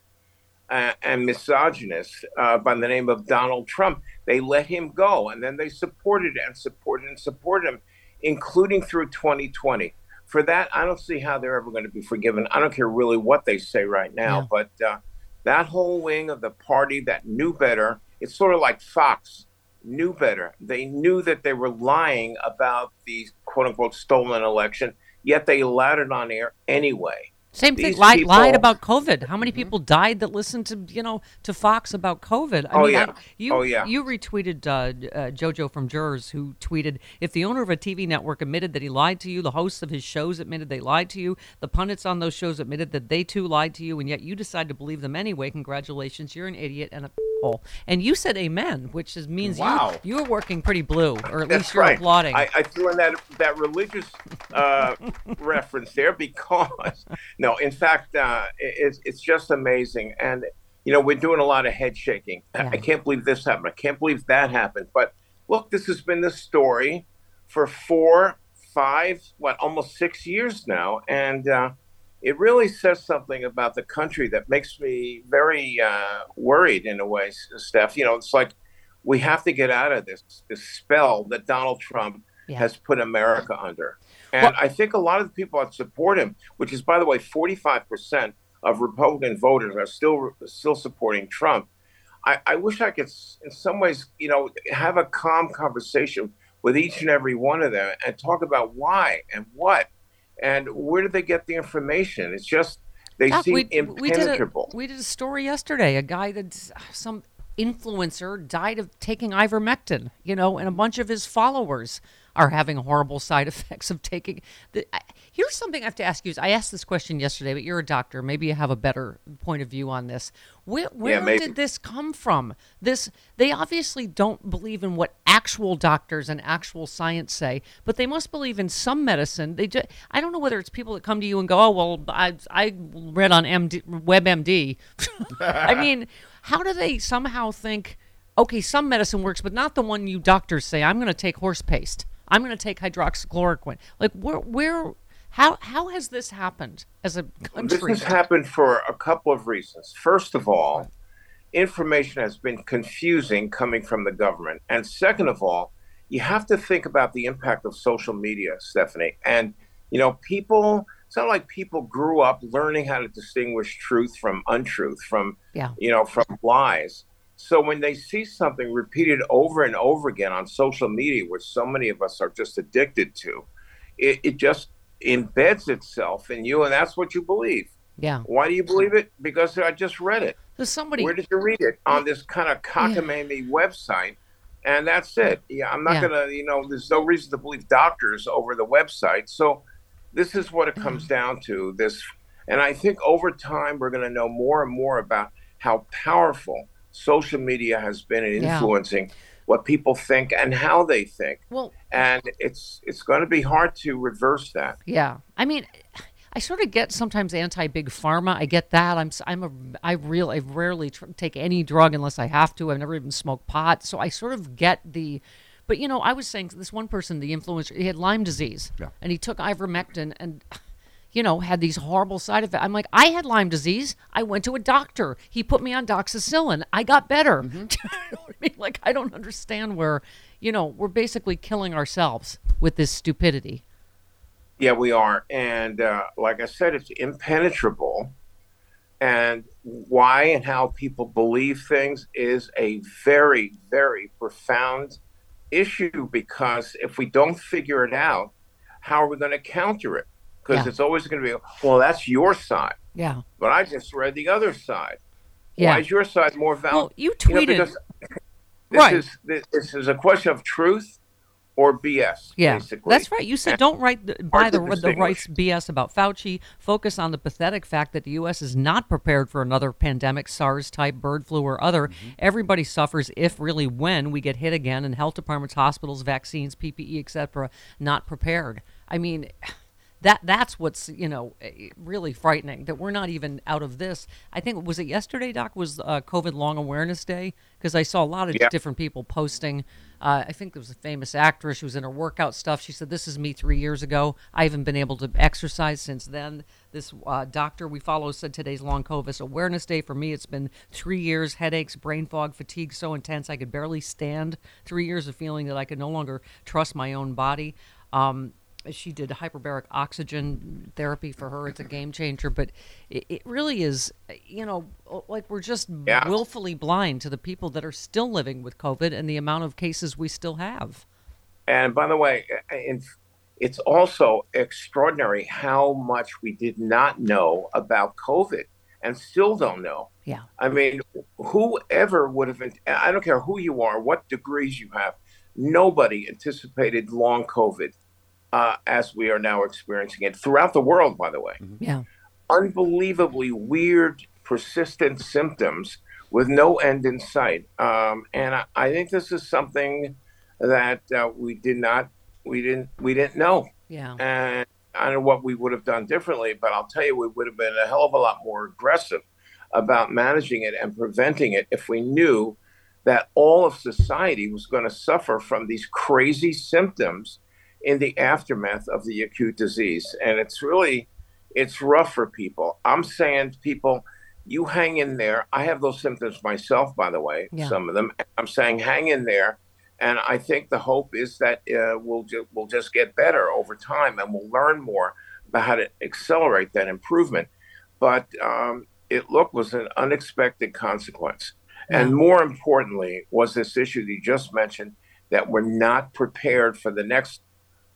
uh, and misogynist uh, by the name of Donald Trump. They let him go, and then they supported and supported and supported him, including through 2020. For that, I don't see how they're ever going to be forgiven. I don't care really what they say right now, but uh, that whole wing of the party that knew better, it's sort of like Fox knew better. They knew that they were lying about the quote unquote stolen election, yet they allowed it on air anyway. Same thing. Lied, lied about COVID. How many people died that listened to you know to Fox about COVID? I Oh, mean, yeah. I- you Oh, yeah. you retweeted uh, uh, JoJo from Jerz, who tweeted, "If the owner of a TV network admitted that he lied to you, the hosts of his shows admitted they lied to you, the pundits on those shows admitted that they too lied to you, and yet you decide to believe them anyway. Congratulations, you're an idiot and a hole." And you said "Amen," which is, means Wow. you you're working pretty blue, or at That's least you're right. applauding. I, I threw in that that religious uh, reference there because no, in fact, uh, it's it's just amazing, and you know we're doing a lot of head shaking. I- I can't believe this happened. I can't believe that happened. But look, this has been the story for four, five, what, almost six years now, and. Uh, it really says something about the country that makes me very uh, worried in a way, Steph. You know, it's like we have to get out of this this spell that Donald Trump Yeah. has put America under. And I think a lot of the people that support him, which is by the way, 45% of Republican voters are still still supporting Trump. I, I wish I could, in some ways, you know, have a calm conversation with each and every one of them and talk about why and what and where did they get the information. It's just they Doc, seem we, we did impenetrable. a, we did a story yesterday. A guy that some influencer died of taking ivermectin. You know, and a bunch of his followers are having horrible side effects of taking. The, I, here's something I have to ask you. is I asked this question yesterday, but you're a doctor. Maybe you have a better point of view on this. Where, where maybe. did this come from? This they obviously don't believe in what actual doctors and actual science say, but they must believe in some medicine. They just, I don't know whether it's people that come to you and go, "Oh, well, I I read on MD, WebMD." I mean, how do they somehow think, okay, some medicine works, but not the one you doctors say. I'm going to take horse paste. I'm going to take hydroxychloroquine. Like where where how how has this happened as a This has happened for a couple of reasons. First of all, information has been confusing coming from the government. And second of all, you have to think about the impact of social media, Stephanie. And, you know, people, it's not like people grew up learning how to distinguish truth from untruth, from, Yeah. you know, from lies. So when they see something repeated over and over again on social media, which so many of us are just addicted to, it, it just embeds itself in you, and that's what you believe. Yeah. Why do you believe it? Because I just read it. Somebody. Where did you read it? On this kind of cockamamie website. And that's it. Yeah, I'm not Yeah. going to, you know, there's no reason to believe doctors over the website. So this is what it mm. comes down to. This, and I think over time we're going to know more and more about how powerful social media has been in Yeah. influencing what people think and how they think. Well, and it's it's going to be hard to reverse that. Yeah, I mean, I sort of get sometimes anti big pharma. I get that. I'm s- I'm a I real I rarely tr- take any drug unless I have to. I've never even smoked pot, so I sort of get the. But you know, I was saying this one person, the influencer, he had Lyme disease, Yeah. and he took ivermectin and. You know, had these horrible side effects. I'm like, I had Lyme disease. I went to a doctor. He put me on doxycycline. I got better. you know I mean? Like, I don't understand where, you know, we're basically killing ourselves with this stupidity. Yeah, we are. And uh, like I said, it's impenetrable. And why and how people believe things is a very, very profound issue because if we don't figure it out, how are we going to counter it? Because Yeah. it's always going to be, well, that's your side. Yeah. But I just read the other side. Yeah. Why is your side more valid? Well, you know, tweeted- because this Right. Is, this, this is a question of truth or BS. Yeah, basically. that's right. You said don't write the, buy the, the rights BS about Fauci. Focus on the pathetic fact that the U.S. is not prepared for another pandemic, SARS type, bird flu, or other. Mm-hmm. Everybody suffers if, really, when we get hit again, and health departments, hospitals, vaccines, PPE, etc., not prepared. I mean. That that's what's you know eh, really frightening that we're not even out of this. I think was it yesterday, Doc, was uh, COVID Long Awareness Day because I saw a lot of Yeah. different people posting. Uh, I think there was a famous actress who was in her workout stuff. She said, "This is me three years ago. I haven't been able to exercise since then." This uh, doctor we follow said today's Long COVID Awareness Day for me. It's been three years, headaches, brain fog, fatigue so intense I could barely stand. Three years of feeling that I could no longer trust my own body. Um, she did hyperbaric oxygen therapy for her. It's a game changer, but it, it really is, you know, like we're just Yeah. willfully blind to the people that are still living with COVID and the amount of cases we still have. And by the way, it's also extraordinary how much we did not know about COVID and still don't know. Yeah. I mean, whoever would have, I don't care who you are, what degrees you have, nobody anticipated long COVID uh, as we are now experiencing it throughout the world, by the way. Yeah. Unbelievably weird, persistent symptoms with no end in sight. Um, and I, I think this is something that uh, we did not, we didn't, we didn't know. Yeah. And I don't know what we would have done differently, but I'll tell you, we would have been a hell of a lot more aggressive about managing it and preventing it if we knew that all of society was going to suffer from these crazy symptoms in the aftermath of the acute disease. And it's really, it's rough for people. I'm saying to people, you hang in there. I have those symptoms myself, by the way, Yeah. some of them. I'm saying hang in there. And I think the hope is that uh, we'll, ju- we'll just get better over time and we'll learn more about how to accelerate that improvement. But um, it look was an unexpected consequence. And more importantly, was this issue that you just mentioned that we're not prepared for the next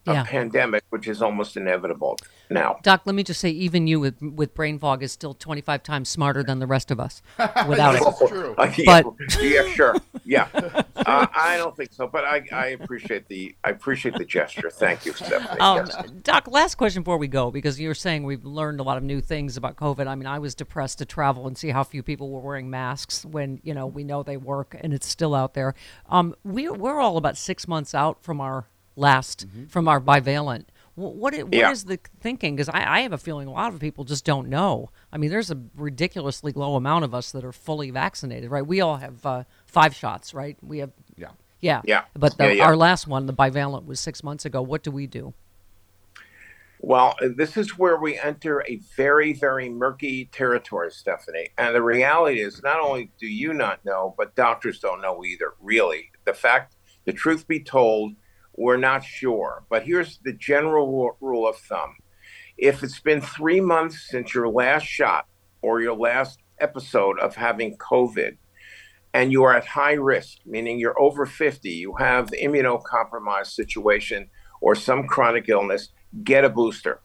uh, Yeah. pandemic, which is almost inevitable now. Doc, let me just say, even you with with brain fog is still 25 times smarter than the rest of us without it. Uh, yeah, But yeah, sure, yeah. Uh, I don't think so, but I, I appreciate the I appreciate the gesture. Thank you, Stephanie. Um, Yes. Doc, last question before we go, because you're saying we've learned a lot of new things about COVID. I mean, I was depressed to travel and see how few people were wearing masks when you know we know they work and it's still out there. Um, we we're all about six months out from our last from our bivalent. Wh- What what is Yeah. the thinking? Because I, I have a feeling a lot of people just don't know. I mean, there's a ridiculously low amount of us that are fully vaccinated, right? We all have uh, five shots, right? We have yeah yeah Yeah. But the, Yeah, yeah. our last one, the bivalent, was six months ago. What do we do? Well, this is where we enter a very, very murky territory, Stephanie. And the reality is, not only do you not know, but doctors don't know either, really. The fact, the truth be told, we're not sure. But here's the general rule of thumb if it's been three months since your last shot or your last episode of having COVID, and you are at high risk, meaning you're over 50, you have the immunocompromised situation or some chronic illness, get a booster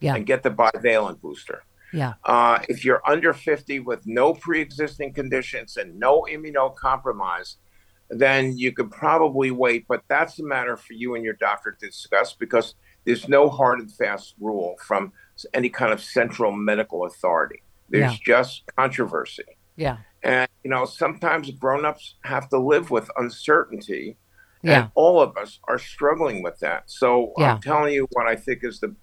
Yeah. and get the bivalent booster. Yeah. Uh, if you're under 50 with no pre existing conditions and no immunocompromise, then you could probably wait. But that's a matter for you and your doctor to discuss because there's no hard and fast rule from any kind of central medical authority. There's Yeah. just controversy. Yeah. And, you know, sometimes grown-ups have to live with uncertainty. Yeah. And all of us are struggling with that. So Yeah. I'm telling you what I think is the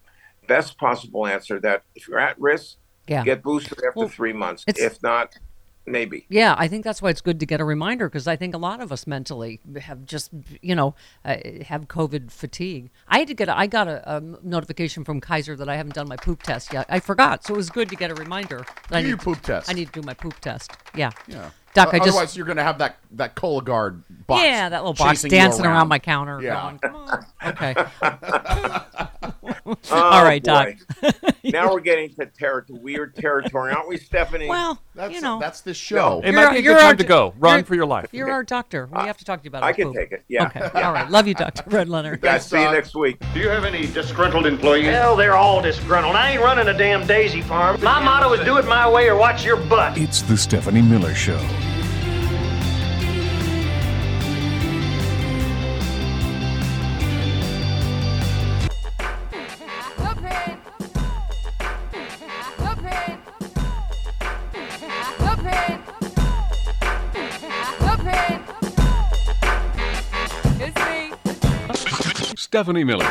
best possible answer that if you're at risk, Yeah. get boosted after Well, three months. If not, maybe. Yeah, I think that's why it's good to get a reminder because I think a lot of us mentally have just, you know, uh, have COVID fatigue. I had to get, a, I got a, a notification from Kaiser that I haven't done my poop test yet. I forgot, so it was good to get a reminder. That I Do need your to- poop test. I need to do my poop test. Yeah. Yeah. Doc, I O- just. Otherwise, you're going to have that that Cologuard box. Yeah, that little box chasing you dancing around my counter. Yeah. Going, Come on. Okay. Oh, All right, Doc. now we're getting to, ter- to weird territory, aren't we, Stephanie? Well, that's, you know. that's the show. It might be a good time to go. Run for your life. You're our doctor. We have to talk to you about it. I can poop. take it, yeah. Okay. Yeah. All right. Love you, Dr. Redlener. Guys, see you next week. Do you have any disgruntled employees? Hell, they're all disgruntled. I ain't running a damn daisy farm. My motto is do it my way or watch your butt. It's the Stephanie Miller Show. Down Miller.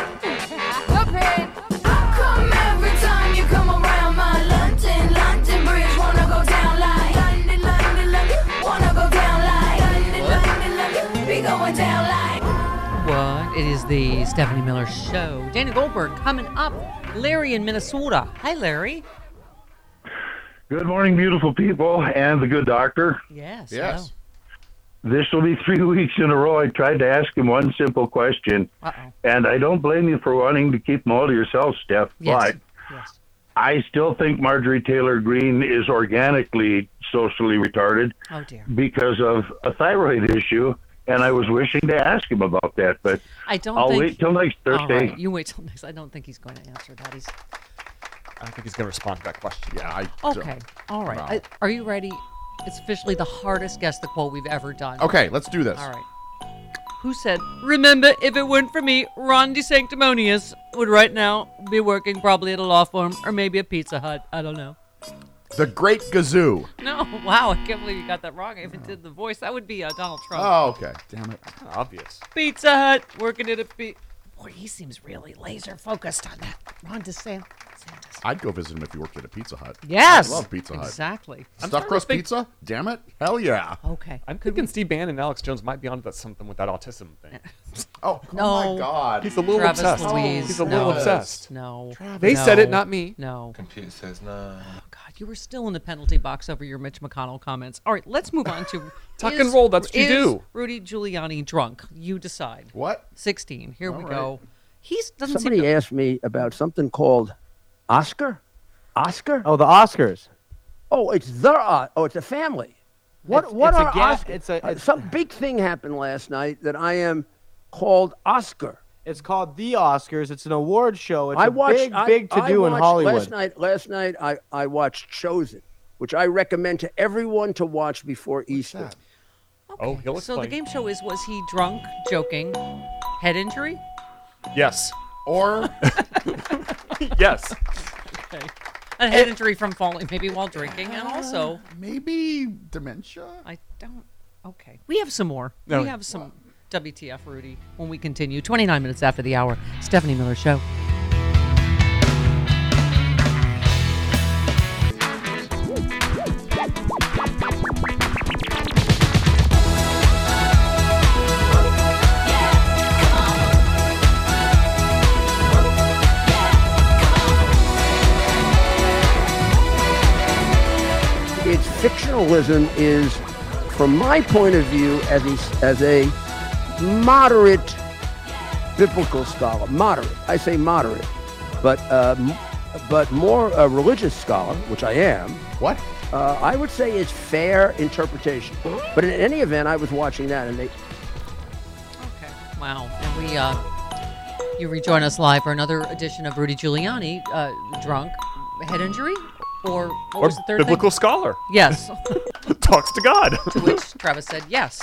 What? It is the Stephanie Miller Show. Dana Goldberg coming up. Larry in Minnesota. Hi, Larry. Good morning, beautiful people, and the good doctor. Yes. Yes. This will be three weeks in a row. I tried to ask him one simple question, Uh-oh. and I don't blame you for wanting to keep them all to yourself, Steph. Yes. But I still think Marjorie Taylor Greene is organically socially retarded Oh, dear. because of a thyroid issue, and I was wishing to ask him about that, but I don't I'll think. wait till next Thursday. right, You wait till next. I don't think he's going to answer that. He's I think he's going to respond to that question. Yeah, I. okay. All right. I, are you ready? It's officially the hardest guess the quote we've ever done. Okay, let's do this. All right. Who said, Remember, if it weren't for me, Ron DeSanctimonious would right now be working probably at a law firm or maybe a Pizza Hut. I don't know. The Great Gazoo. No, wow, I can't believe you got that wrong. I even did the voice. That would be uh, Donald Trump. Oh, okay. Damn it. Obvious. Pizza Hut, working at a pi- Boy, he seems really laser focused on that. Ron DeSantis. I'd go visit him if he worked at a Pizza Hut. Yes. I love Pizza Hut. Exactly. I'm Stuffed starting to crust think- pizza? Damn it. Hell yeah. Okay. I'm thinking Steve Bannon and Alex Jones might be onto that something with that autism thing. Oh, No. oh my God. He's a little Travis obsessed. Louise, He's a no. little obsessed. No. They said it, No. not me. No. Computer says no. Oh, God, you were still in the penalty box over your Mitch McConnell comments. All right, let's move on to Tuck is- and roll, that's what you do. Rudy Giuliani drunk? You decide. What? Sixteen. Here we All go. He's doesn't Somebody seem to, asked me about something called Oscar. Oscar? Oh, the Oscars. Oh, it's the uh, oh, it's a family. What It's- what it's a are ga- Oscars? it's a- Uh, some big thing happened last night that I am called Oscar. It's called the Oscars. It's an award show. It's I a watched big, I- big to I do in watched Hollywood. Last night, last night I, I watched Chosen, which I recommend to everyone to watch before Easter. Oh, he'll so the game show is was he drunk, joking, head injury? Yes. Or yes. Okay. A head injury from falling, maybe while drinking, and also maybe dementia. I don't. Okay, we have some more. No. We have some WTF Rudy when we continue 29 minutes after the hour. Stephanie Miller Show. fictionalism is, from my point of view, as a, as a moderate biblical scholar, moderate, I say moderate, but, uh, m- but more a religious scholar, which I am. What? Uh, I would say it's fair interpretation. But in any event, I was watching that and they, Okay. Wow. And we, uh, you rejoin us live for another edition of Rudy Giuliani, uh, drunk, head injury, or what Or was the third biblical thing? scholar. Yes. Talks to God. to which Travis said yes.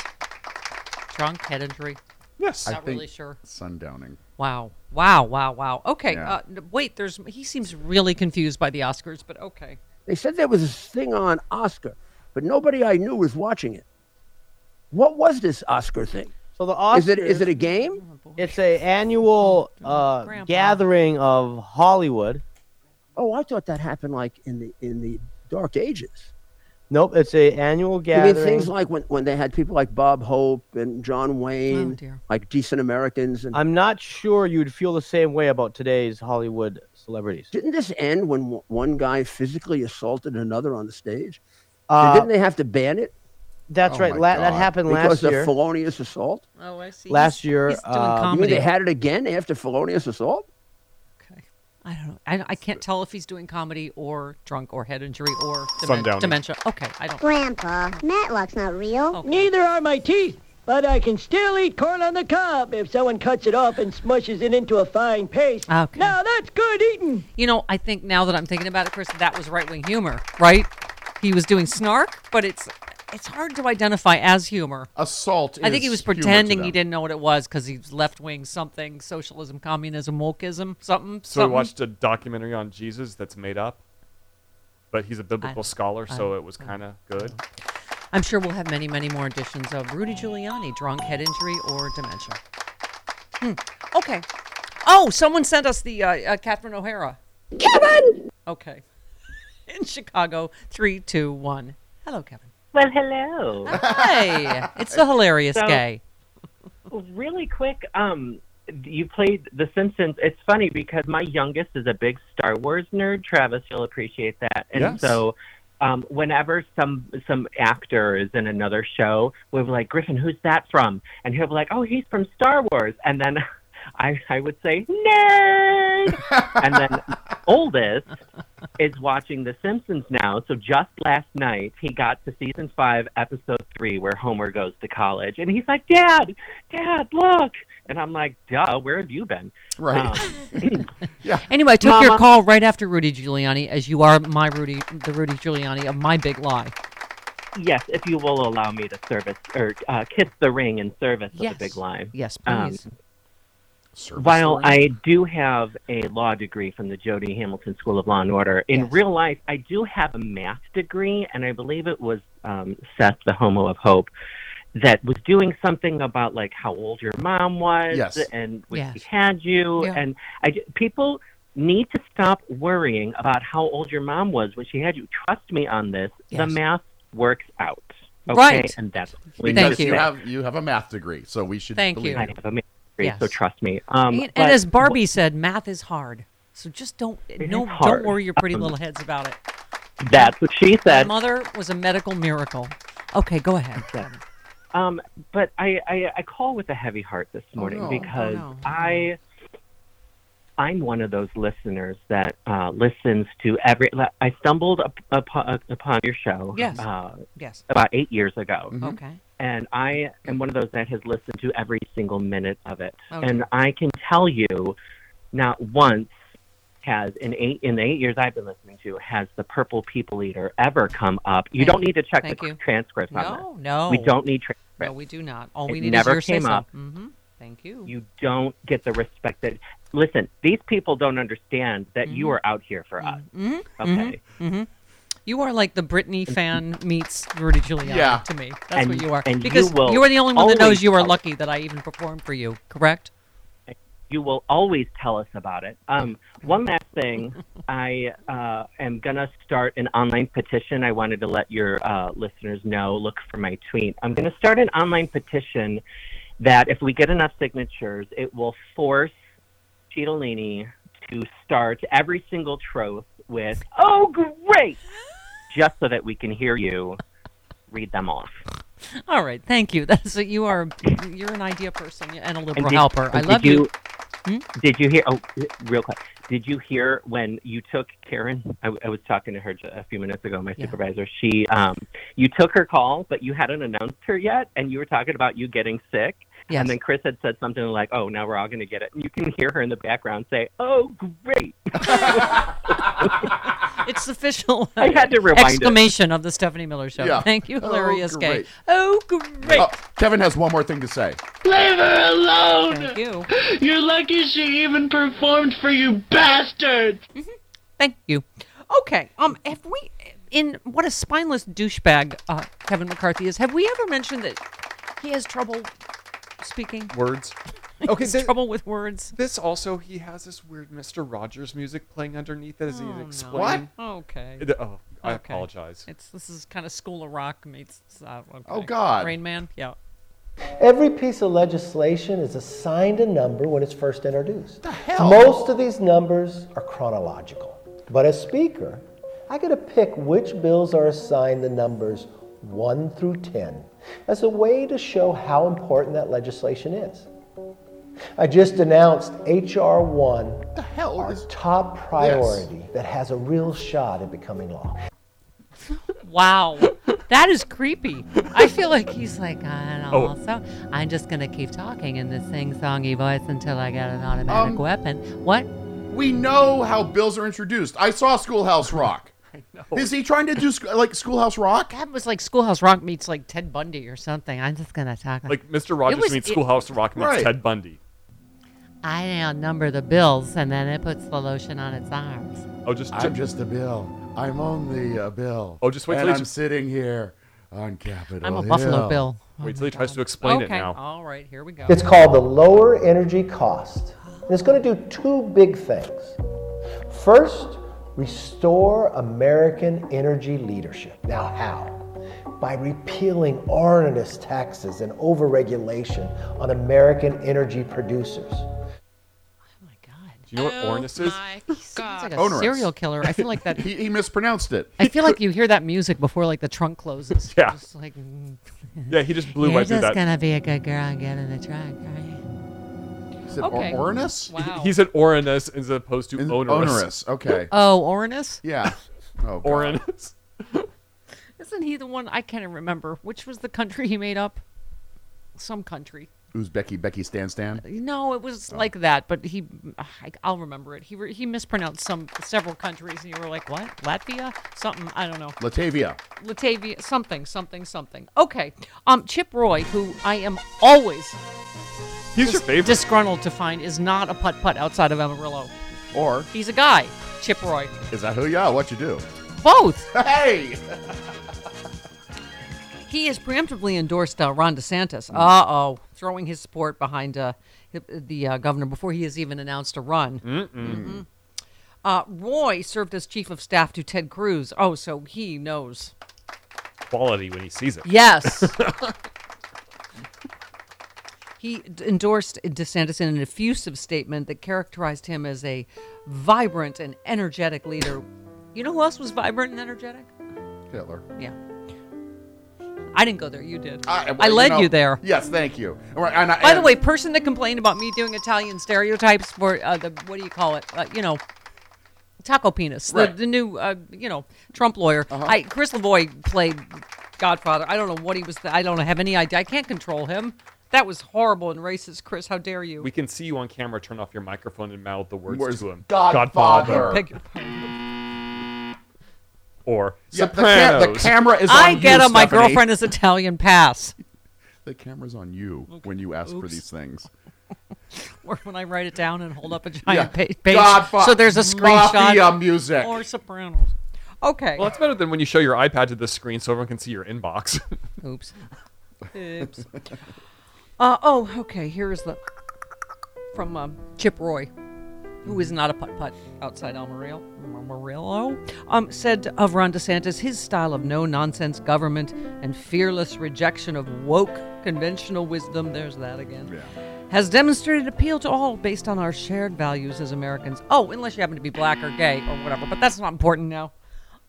Drunk, head injury. Yes. Not really sure. Sundowning. Wow. Wow. Wow. Wow. Okay. Yeah. Uh, wait. There's. He seems really confused by the Oscars, but okay. they said there was this thing on Oscar, but nobody I knew was watching it. What was this Oscar thing? So the Oscars. Is it is it a game? It's a annual uh, gathering of Hollywood. Oh, I thought that happened like in the in the Dark Ages. Nope, it's a annual You gathering. mean things like when, when they had people like Bob Hope and John Oh, Wayne, like decent Americans, and I'm not sure you'd feel the same way about today's Hollywood celebrities. didn't this end when w- one guy physically assaulted another on the stage? Uh, didn't they have to ban it? That's Oh right. La- that happened because last year. Because of felonious assault. Oh, I see. Last year, he's doing uh, You mean they had it again after felonious assault? I don't know. I, I can't tell if he's doing comedy or drunk or head injury or demen- dementia. Okay, I don't. Grandpa, Matlock's not real. Neither are my teeth, but I can still eat corn on the cob if someone cuts it off and smushes it into a fine paste. Okay. Now that's good eating. You know, I think now that I'm thinking about it, Chris, that was right wing humor, right? He was doing snark, but it's it's hard to identify as humor. Assault. I think he was pretending he didn't know what it was because he's left wing something, socialism, communism, wokeism, something. So I something. watched a documentary on Jesus that's made up, but he's a biblical scholar, so I- it was kind of good. I'm sure we'll have many, many more editions of Rudy Giuliani, drunk, head injury, or dementia. Hmm. Okay. Oh, someone sent us the uh, uh, Catherine O'Hara. Kevin! Okay. In Chicago, three, two, one. Hello, Kevin. Well, hello. Hi. It's the hilarious So- gay. Really quick, um, you played The Simpsons. It's funny because my youngest is a big Star Wars nerd. Travis, you'll appreciate that. And Yes. so, um, whenever some some actor is in another show, we're like, Griffin, who's that from? And he'll be like, Oh, he's from Star Wars. And then I I would say, Nerd. and then oldest is watching The Simpsons now. So just last night, he got to season five, episode three, where Homer goes to college, and he's like, "Dad, Dad, look!" And I'm like, "Duh, where have you been?" Right. Um, yeah. Anyway, I took your call right after Rudy Giuliani, as you are my Rudy, the Rudy Giuliani of my big lie. Yes, if you will allow me to service or uh, kiss the ring in service Yes. of the big lie. Yes, Um, please. While I do have a law degree from the Jody Hamilton School of Law and Order, in real life, I do have a math degree, and I believe it was um, Seth, the Homo of Hope, that was doing something about like how old your mom was Yes. and when Yes. she had you, Yeah. and I people need to stop worrying about how old your mom was when she had you. Trust me on this. The math works out. Okay? Right. And that's Because you have you have a math degree, so we should Thank believe you. I have a math degree, Yes. so trust me. Um, and, and as Barbie said, math is hard. So just don't no don't worry your pretty Um, little heads about it. That's what she said. My mother was a medical miracle. Okay, go ahead. Um, but I, I, I call with a heavy heart this morning no. Oh, because no. I I'm one of those listeners that uh, listens to every. I stumbled up, upon, upon your show. Yes. Uh, Yes. About eight years ago. Okay. And I am one of those that has listened to every single minute of it. Okay. And I can tell you, not once has in eight in the eight years I've been listening to has the Purple People Eater ever come up. You Thank- don't need to check the you. transcripts on No, this. no. We don't need transcripts. No, we do not. All It we need never is your came up. Mm-hmm. Thank you. You don't get the respect that. Listen, these people don't understand that you Mhm. are out here for us. Mm-hmm. Okay. hmm You are like the Britney fan meets Rudy Giuliani Yeah. to me. That's And- what you are. and you because will are the only one that knows you are lucky that I even performed for you. Correct? You will always tell us about it. Um, one last thing, I uh, am gonna start an online petition. I wanted to let your uh, listeners know. Look for my tweet. I'm gonna start an online petition that, if we get enough signatures, it will force Cheetolini to start every single troth with "Oh, great." just so that we can hear you read them off. All right, thank you. That's you are you're an idea person and a And liberal did- helper. I love did you. Did you hear? Oh, real quick. Did you hear when you took Karen? I, I was talking to her a few minutes ago. My supervisor. She, um, you took her call, but you hadn't announced her yet, and you were talking about you getting sick. Yes. And then Chris had said something like, "Oh, now we're all going to get it." And you can hear her in the background say, "Oh, great!" It's official. I had to rewind it. exclamation of the Stephanie Miller Show. Yeah. Thank you, Oh, hilarious Gay. great. Oh, great. Oh, Kevin has one more thing to say. Leave her alone! Thank you. You're lucky she even performed for you bastards! Thank you. Okay. Um, have we in what a spineless douchebag uh, Kevin McCarthy is? Have we ever mentioned that he has trouble speaking? Words. Okay, has th- trouble with words. This also, he has this weird Mr. Rogers music playing underneath it as Oh, he's no. explaining. Okay. It- oh, I Okay. apologize. It's this is kind of School of Rock meets. Uh, okay. Oh, God. Rain Man. Yeah. Every piece of legislation is assigned a number when it's first introduced. The hell? Most of these numbers are chronological. But as Speaker, I get to pick which bills are assigned the numbers 1 through 10 as a way to show how important that legislation is. I just announced H.R. 1, our top priority that has a real shot at becoming law. Wow. That is creepy. I feel like he's like, and Oh. also, I'm just going to keep talking in this sing songy voice until I get an automatic Um, weapon. What? We know how bills are introduced. I saw Schoolhouse Rock. I know. Is he trying to do sc- like Schoolhouse Rock? That was like Schoolhouse Rock meets like Ted Bundy or something. I'm just going to talk. Like Mr. Rogers was- meets it- Schoolhouse Rock meets Right. Ted Bundy. I outnumber the bills, and then it puts the lotion on its arms. Oh, just I'm just a bill. I'm only a bill. Oh, just wait till he I'm just- sitting here on Capitol I'm a Hill. Buffalo Bill. Wait till he tries to explain okay. it now. All right. Here we go. It's called the lower energy cost. And it's going to do two big things. First, restore American energy leadership. Now, how? By repealing onerous taxes and overregulation on American energy producers. Oh my god. Do you know what Ornis is? Sounds like a Onerous. serial killer. I feel like that. he, he mispronounced it. I feel like you hear that music before like the trunk closes. Yeah. Just like, mm. Yeah, he just blew You're right through just gonna be a good girl and get in the trunk, right? Is it Okay. or- Orinus? Wow. He said Orinus as opposed to onerous. Onerous. Okay. Oh, Orinus? Yeah. Oh, God. Orinus. Isn't he the one? I can't even remember. Which was the country he made up? Some country. Who's Becky? Becky Stan Stan? No, it was like that, but he, I, I'll remember it. He re, he mispronounced some several countries, and you were like, "What? Latvia? Something? I don't know." Latavia. Latavia, something, something, something. Okay. Um, Chip Roy, who I am always He's your favorite. disgruntled to find, is not a putt putt outside of Amarillo. Or He's a guy, Chip Roy. is that who? Yeah. What you do? Both. Hey. He has preemptively endorsed uh, Ron DeSantis. Uh oh, throwing his support behind uh, the, the uh, governor before he has even announced a run. Mhm. Uh, Roy served as chief of staff to Ted Cruz. Oh, so he knows. Quality when he sees it. Yes. he d- endorsed DeSantis in an effusive statement that characterized him as a vibrant and energetic leader. You know who else was vibrant and energetic? Hitler. Yeah. I didn't go there. You did. I, I led know- you there. Yes, thank you. And I- and By the way, person that complained about me doing Italian stereotypes for uh, the what do you call it? Uh, you know, taco penis, the, Right. Uh-huh. the new uh, you know Trump lawyer. I Chris Lavoie played Godfather. I don't know what he was. I don't have any idea. I can't control him. That was horrible and racist, Chris. How dare you? We can see you on camera turn off your microphone and mouth the words Words. to him. Godfather. Beg your pardon. Or Yeah, the, cam- the camera is on you. I you, get him. My Stephanie. girlfriend is Italian. Pass. The camera's on you when you ask for Oops. these things. Or when I write it down and hold up a giant Yeah. pa- page, Godfa- so there's a screenshot. Mafia music. Or Sopranos. Okay. Well, it's better than when you show your iPad to the screen so everyone can see your inbox. Oops. Oops. Uh, oh, okay. Here's the from um, Chip Roy, who is not a putt putt outside Amarillo. Amarillo um, said of Ron DeSantis, his style of no nonsense government and fearless rejection of woke conventional wisdom. There's that again. Yeah. Has demonstrated appeal to all based on our shared values as Americans. Oh, unless you happen to be black or gay or whatever, but that's not important now.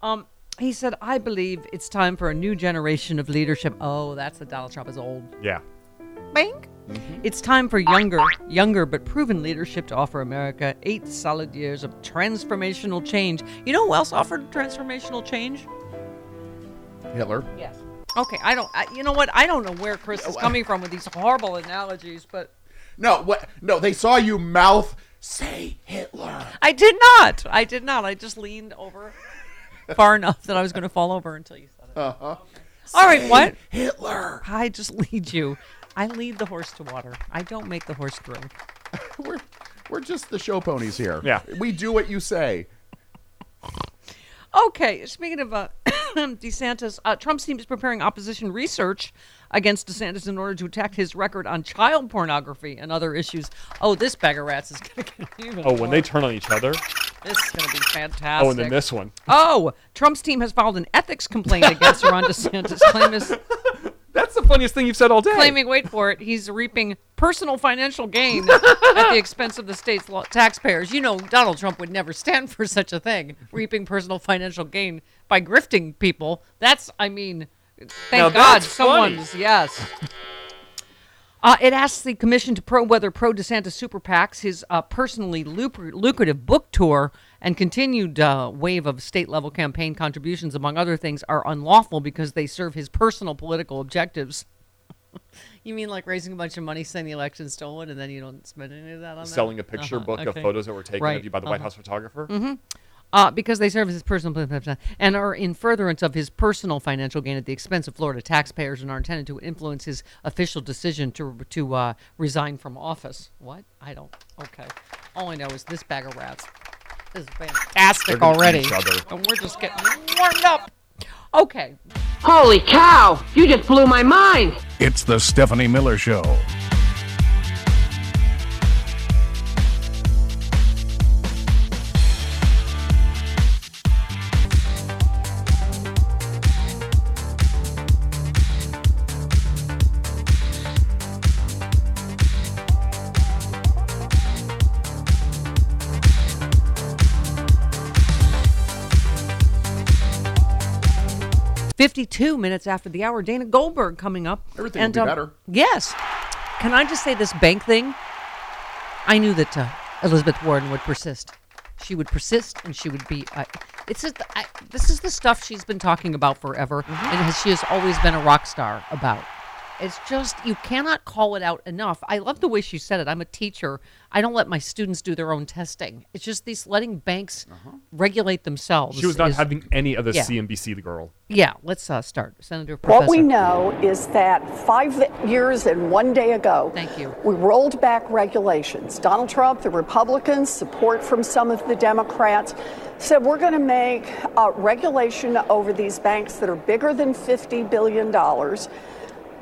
Um, He said, I believe it's time for a new generation of leadership. Oh, that's the Donald Trump is old. Yeah. Bink. It's time for younger, younger but proven leadership to offer America eight solid years of transformational change. You know who else offered transformational change? Hitler. Yes. Okay, I don't. I, you know what? I don't know where Chris is coming from with these horrible analogies, but No, what? No, they saw you mouth say Hitler. I did not. I did not. I just leaned over far enough that I was going to fall over until you said it. Uh huh. All right, what? Hitler. I just lead you. I lead the horse to water. I don't make the horse drink. we're we're just the show ponies here. Yeah. We do what you say. Okay, speaking of uh, DeSantis, uh, Trump's team is preparing opposition research against DeSantis in order to attack his record on child pornography and other issues. Oh, this bag of rats is going to get even. Oh, when they turn on each other. This is going to be fantastic. Oh, and then this one. Oh, Trump's team has filed an ethics complaint against Ron DeSantis, claiming, That's the funniest thing you've said all day. claiming, wait for it, he's reaping personal financial gain at the expense of the state's lo- taxpayers. You know, Donald Trump would never stand for such a thing, reaping personal financial gain by grifting people. That's, I mean, thank God that's funny. someone's, yes. Uh, it asks the commission to probe whether pro DeSantis super PACs, his uh, personally lucrative book tour, and continued uh, wave of state level campaign contributions, among other things, are unlawful because they serve his personal political objectives. you mean like raising a bunch of money, saying the election's stolen, and then you don't spend any of that on that? Selling a picture Uh-huh, book of photos that were taken Right, of you by the White uh-huh. House photographer. Mhm. Uh, because they serve as his personal and are in furtherance of his personal financial gain at the expense of Florida taxpayers and are intended to influence his official decision to to uh, resign from office. What? I don't. Okay. All I know is this bag of rats is fantastic They're gonna eat already, and we're just getting warmed up. Okay. Holy cow! You just blew my mind. It's the Stephanie Miller Show. Fifty-two minutes after the hour, Dana Goldberg coming up. Everything will be um, better. Yes. Can I just say this bank thing? I knew that uh, Elizabeth Warren would persist. She would persist, and she would be. Uh, it's just, I, this is the stuff she's been talking about forever, Mm-hmm. and has, she has always been a rock star about. It's just you cannot call it out enough. I love the way she said it. I'm a teacher. I don't let my students do their own testing. It's just these letting banks regulate themselves. Uh-huh. She was not is- having any of the Yeah. CNBC the girl. Yeah, let's uh, start. Senator Professor. What we know is that five years and one day ago, Thank you. we rolled back regulations. Donald Trump, the Republicans, support from some of the Democrats, said we're going to make uh, regulation over these banks that are bigger than $50 billion.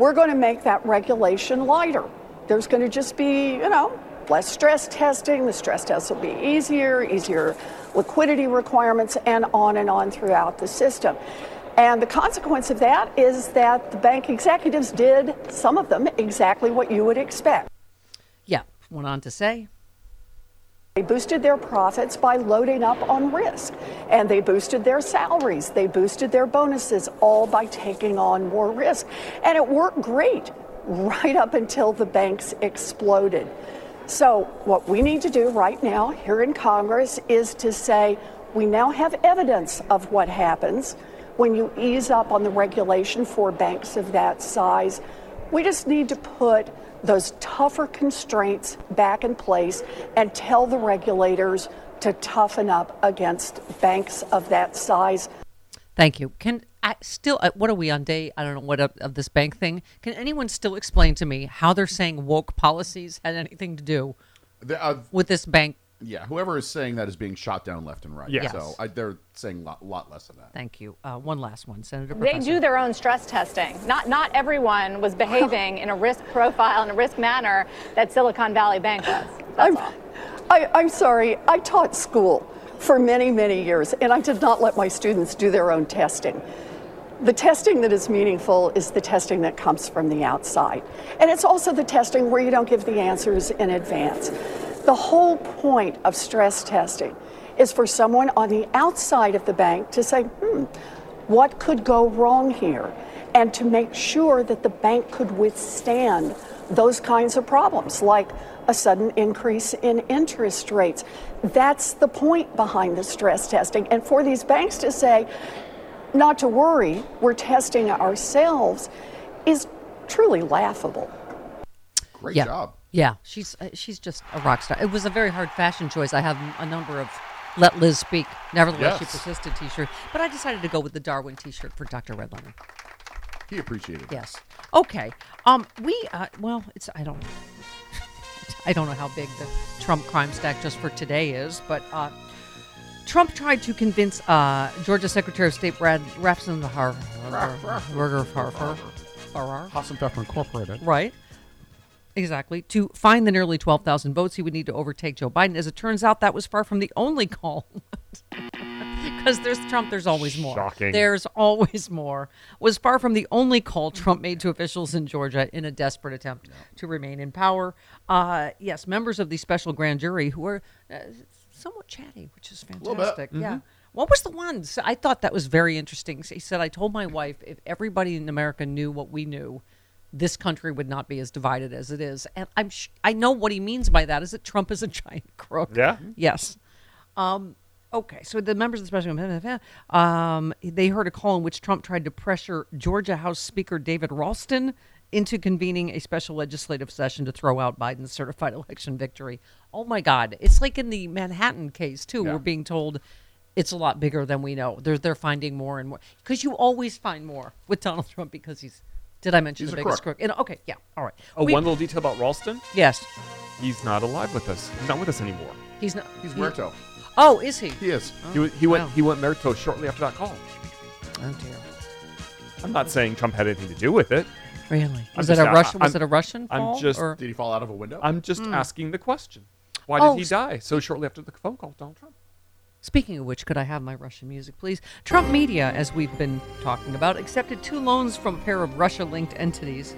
We're going to make that regulation lighter. There's going to just be, you know, less stress testing. The stress tests will be easier, easier liquidity requirements, and on and on throughout the system. And the consequence of that is that the bank executives did, some of them, exactly what you would expect. Yeah, went on to say. They boosted their profits by loading up on risk, and they boosted their salaries, they boosted their bonuses, all by taking on more risk. And it worked great right up until the banks exploded. So, what we need to do right now here in Congress is to say we now have evidence of what happens when you ease up on the regulation for banks of that size. We just need to put those tougher constraints back in place and tell the regulators to toughen up against banks of that size. Thank you. Can I still? Uh, what are we on day? I don't know what of, of this bank thing. Can anyone still explain to me how they're saying woke policies had anything to do The, uh, with this bank? Yeah, whoever is saying that is being shot down left and right. Yes. So I, they're saying a lot, lot less of that. Thank you. Uh, one last one, Senator. They Professor. do their own stress testing. Not not everyone was behaving in a risk profile and a risk manner that Silicon Valley Bank was. That's all. I, I'm sorry, I taught school for many, many years, and I did not let my students do their own testing. The testing that is meaningful is the testing that comes from the outside. And it's also the testing where you don't give the answers in advance. The whole point of stress testing is for someone on the outside of the bank to say, hmm, what could go wrong here and to make sure that the bank could withstand those kinds of problems, like a sudden increase in interest rates. That's the point behind the stress testing. And for these banks to say, not to worry, we're testing ourselves, is truly laughable. Great yeah. job. Yeah, she's uh, she's just a rock star. It was a very hard fashion choice. I have a number of "Let Liz Speak." Nevertheless, she persisted T-shirt, but I decided to go with the Darwin T-shirt for Dr. Red He appreciated it. Yes. Okay. Um. We. Uh. Well, it's. I don't. I don't know how big the Trump crime stack just for today is, but uh, Trump tried to convince uh, Georgia Secretary of State Brad Raffensperger Haas and Pfeffer Incorporated. Right. Exactly. To find the nearly 12,000 votes he would need to overtake Joe Biden. As it turns out, that was far from the only call. Because there's Trump, there's always more. Shocking. There's always more. Was far from the only call Trump made to officials in Georgia in a desperate attempt to remain in power. Uh, yes, members of the special grand jury who are uh, somewhat chatty, which is fantastic. Yeah. Mhm. What was the one? I thought that was very interesting. He said, I told my wife if everybody in America knew what we knew, this country would not be as divided as it is. And I'm sh- I know what he means by that is that Trump is a giant crook. Yeah. Yes. Um, okay, so the members of the special um, they heard a call in which Trump tried to pressure Georgia House Speaker David Ralston into convening a special legislative session to throw out Biden's certified election victory. Oh my God! It's like in the Manhattan case too. Yeah. We're being told it's a lot bigger than we know. They're they're finding more and more because you always find more with Donald Trump because he's. Did I mention He's the a biggest crook. crook? And, okay, yeah, all right. Oh, We- one little detail about Ralston. Yes, He's not alive with us. He's not with us anymore. he's not. He's he- Muerto. Oh, is he? He is. He, wa- he went. wow. He went Merto shortly after that call. Oh dear. I'm not saying Trump had anything to do with it. Really? Was it just a a- Russian? Was I'm- it a Russian I'm fall? just- or? Did he fall out of a window? I'm just Hmm. asking the question. Why Oh, did he s- die so shortly after the phone call, with Donald Trump? Speaking of which, could I have my Russian music, please? Trump Media, as we've been talking about, accepted two loans from a pair of Russia-linked entities,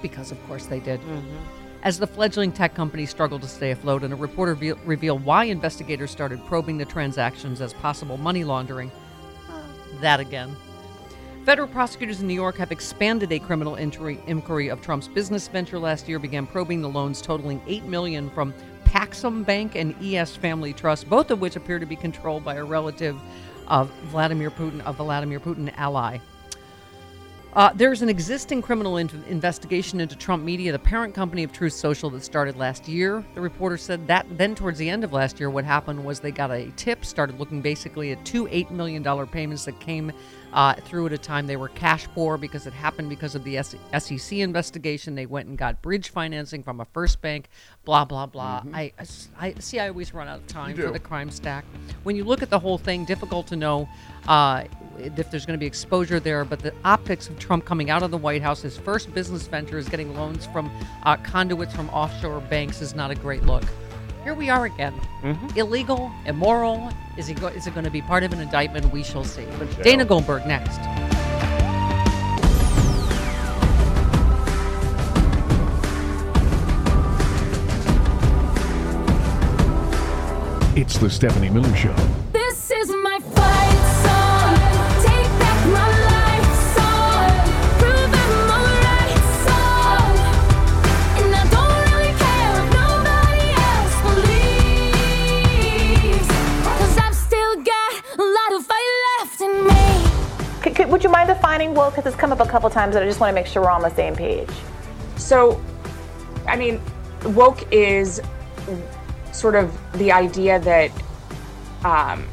because of course they did. Mm-hmm. As the fledgling tech company struggled to stay afloat, and a reporter ve- revealed why investigators started probing the transactions as possible money laundering. Uh, that again. Federal prosecutors in New York have expanded a criminal inquiry of Trump's business venture last year, began probing the loans totaling 8 million from Paxum Bank and ES Family Trust, both of which appear to be controlled by a relative of Vladimir Putin, a Vladimir Putin ally. Uh, there's an existing criminal in- investigation into Trump Media, the parent company of Truth Social, that started last year. The reporter said that then, towards the end of last year, what happened was they got a tip, started looking basically at two $8 million payments that came uh, through at a time they were cash poor because it happened because of the SEC investigation. They went and got bridge financing from a first bank, blah, blah, blah. I, I see, I always run out of time for the crime stack. When you look at the whole thing, difficult to know uh, if there's going to be exposure there, but the optics of Trump coming out of the White House, his first business venture is getting loans from uh, conduits from offshore banks, is not a great look. Here we are again. Mm-hmm. Illegal, immoral. Is he? Go- is it going to be part of an indictment? We shall see. jail. Dana Goldberg next. It's the Stephanie Miller Show. Would you mind defining woke? Because it's come up a couple times, and I just want to make sure we're on the same page. So, I mean, woke is sort of the idea that um,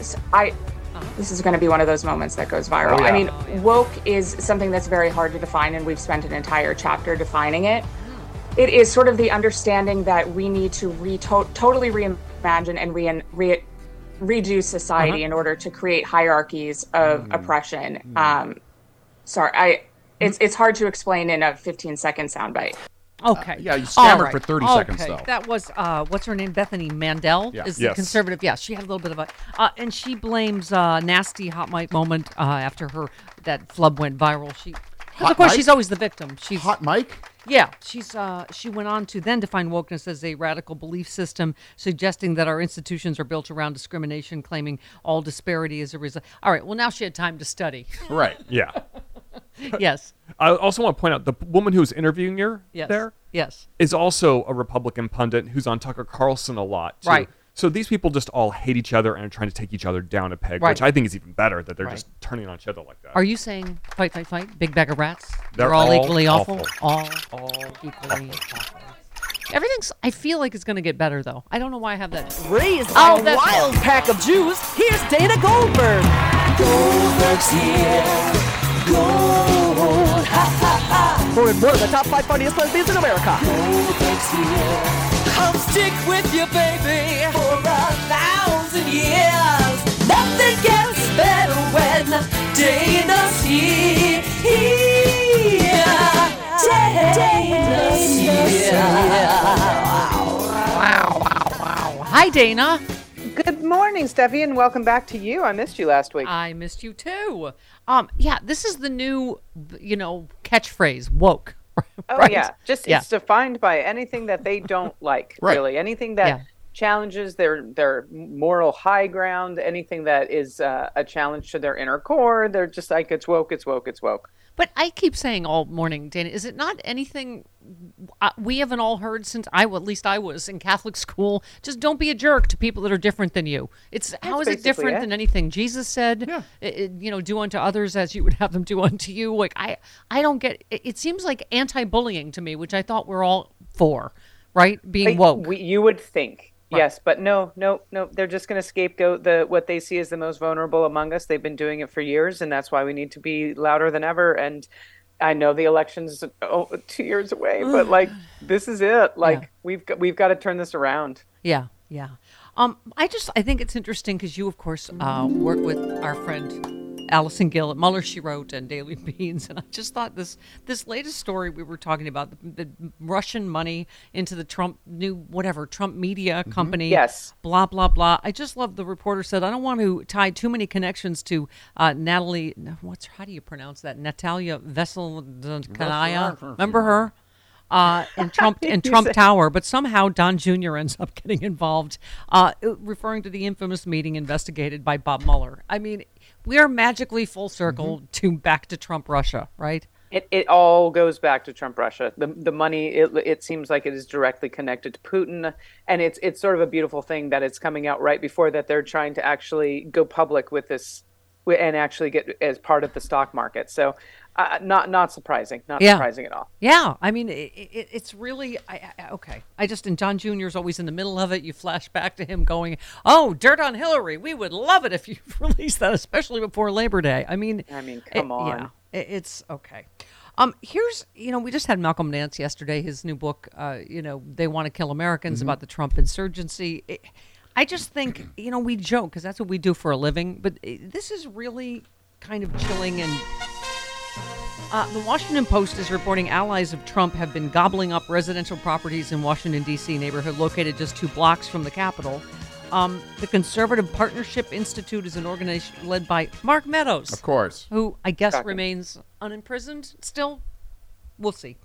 s- I. This is going to be one of those moments that goes viral. Oh, yeah. I mean, woke is something that's very hard to define, and we've spent an entire chapter defining it. It is sort of the understanding that we need to re- to- totally reimagine and re- re- redo society Uh-huh. in order to create hierarchies of Mm. oppression. Um, sorry, I. It's, it's hard to explain in a 15 second soundbite. Okay. yeah, you stammered right. for 30 okay. seconds, though. That was uh, what's her name? Bethany Mandel Yeah. is the Yes. conservative. Yeah, she had a little bit of a, uh, and she blames uh, nasty hot mic moment uh, after her that flub went viral. She 'Cause of course, she's always the victim. She's hot Mike. Yeah, she's uh, she went on to then define wokeness as a radical belief system, suggesting that our institutions are built around discrimination, claiming all disparity is a result. All right, well now she had time to study. Right. Yeah. yes. I also want to point out the woman who's interviewing her Yes. there Yes. is also a Republican pundit who's on Tucker Carlson a lot. Too. Right. So these people just all hate each other and are trying to take each other down a peg, Right. which I think is even better that they're Right. just turning on each other like that. Are you saying fight, fight, fight? Big bag of rats? They're all, all equally awful. awful. All, all equally awful. Everything's. I feel like it's going to get better though. I don't know why I have that. Raised Oh, by a that's- wild pack of Jews, here's Dana Goldberg. Goldberg's here. Gold. Ha ha ha. For one of the top five funniest lesbians in America. Goldberg's here. Come stick with you, baby, for a thousand years. Nothing gets better when Dana's here. Dana's here. Wow, wow, wow. Hi, Dana. Good morning, Steffi, and welcome back to you. I missed you last week. I missed you too. Um, yeah, this is the new, you know, catchphrase woke. Oh right? yeah, just yeah. it's defined by anything that they don't like, Right. really. Anything that Yeah. Challenges their their moral high ground, anything that is uh, a challenge to their inner core. They're just like it's woke, it's woke, it's woke. But I keep saying all morning, Dana, is it not anything uh, we haven't all heard since I, well, at least I was in Catholic school? Just don't be a jerk to people that are different than you. It's how is it different it. than anything Jesus said? Yeah. you know, do unto others as you would have them do unto you. Like I, I don't get. It, it seems like anti-bullying to me, which I thought we're all for, right? Being Like, woke. we- you would think. Right. Yes, but no, no, no. They're just going to scapegoat the what they see as the most vulnerable among us. They've been doing it for years, and that's why we need to be louder than ever. And I know the election's oh, two years away, but like this is it. Like we've got, we've got to turn this around. Yeah, yeah. Um, I just I think it's interesting because you, of course, uh, work with our friend Allison Gill at Mueller, she wrote, and Daily Beans, and I just thought this this latest story we were talking about the, the Russian money into the Trump new whatever Trump media company, Yes. blah blah blah. I just love the reporter said I don't want to tie too many connections to uh, Natalie. What's how do you pronounce that? Natalia Veselkanaya. Remember her? uh, in Trump in Trump Tower, but somehow Don Jr. ends up getting involved, uh, referring to the infamous meeting investigated by Bob Mueller. I mean, we are magically full circle mm-hmm. to back to Trump Russia, right? It, it all goes back to Trump Russia. The the money it, it seems like it is directly connected to Putin, and it's it's sort of a beautiful thing that it's coming out right before that they're trying to actually go public with this, wi- and actually get as part of the stock market. So, uh, not not surprising, not Yeah. surprising at all. Yeah, I mean, it, it, it's really I, I, okay. I just and John Jr. is always in the middle of it. You flash back to him going, "Oh, dirt on Hillary. We would love it if you released that, especially before Labor Day." I mean, I mean, it- come on. yeah, it- it's okay. Um, here's you know we just had Malcolm Nance yesterday. His new book, uh, you know, they want to kill Americans Mm-hmm. about the Trump insurgency. It- I just think you know we joke because that's what we do for a living, but uh, this is really kind of chilling and uh, the Washington Post is reporting allies of Trump have been gobbling up residential properties in Washington, D.C. neighborhood located just two blocks from the Capitol. Um, the Conservative Partnership Institute is an organization led by Mark Meadows. Of course. Who I guess Shocking. remains unimprisoned still. We'll see.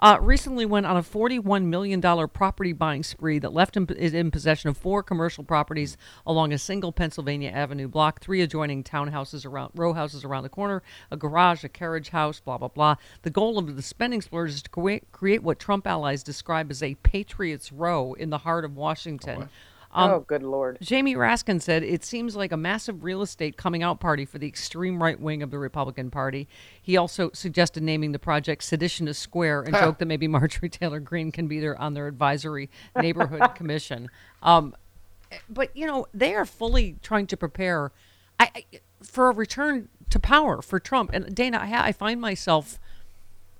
Uh, recently went on a $41 million property buying spree that left him in possession of four commercial properties along a single Pennsylvania Avenue block, three adjoining townhouses around row houses around the corner, a garage, a carriage house, blah blah blah. The goal of the spending splurge is to create, create what Trump allies describe as a Patriots Row in the heart of Washington. Um, oh, good lord! Jamie Raskin said it seems like a massive real estate coming out party for the extreme right wing of the Republican Party. He also suggested naming the project Seditionist Square and joked that maybe Marjorie Taylor Greene can be there on their advisory neighborhood commission. Um, but you know they are fully trying to prepare I, I, for a return to power for Trump. And Dana, I, I find myself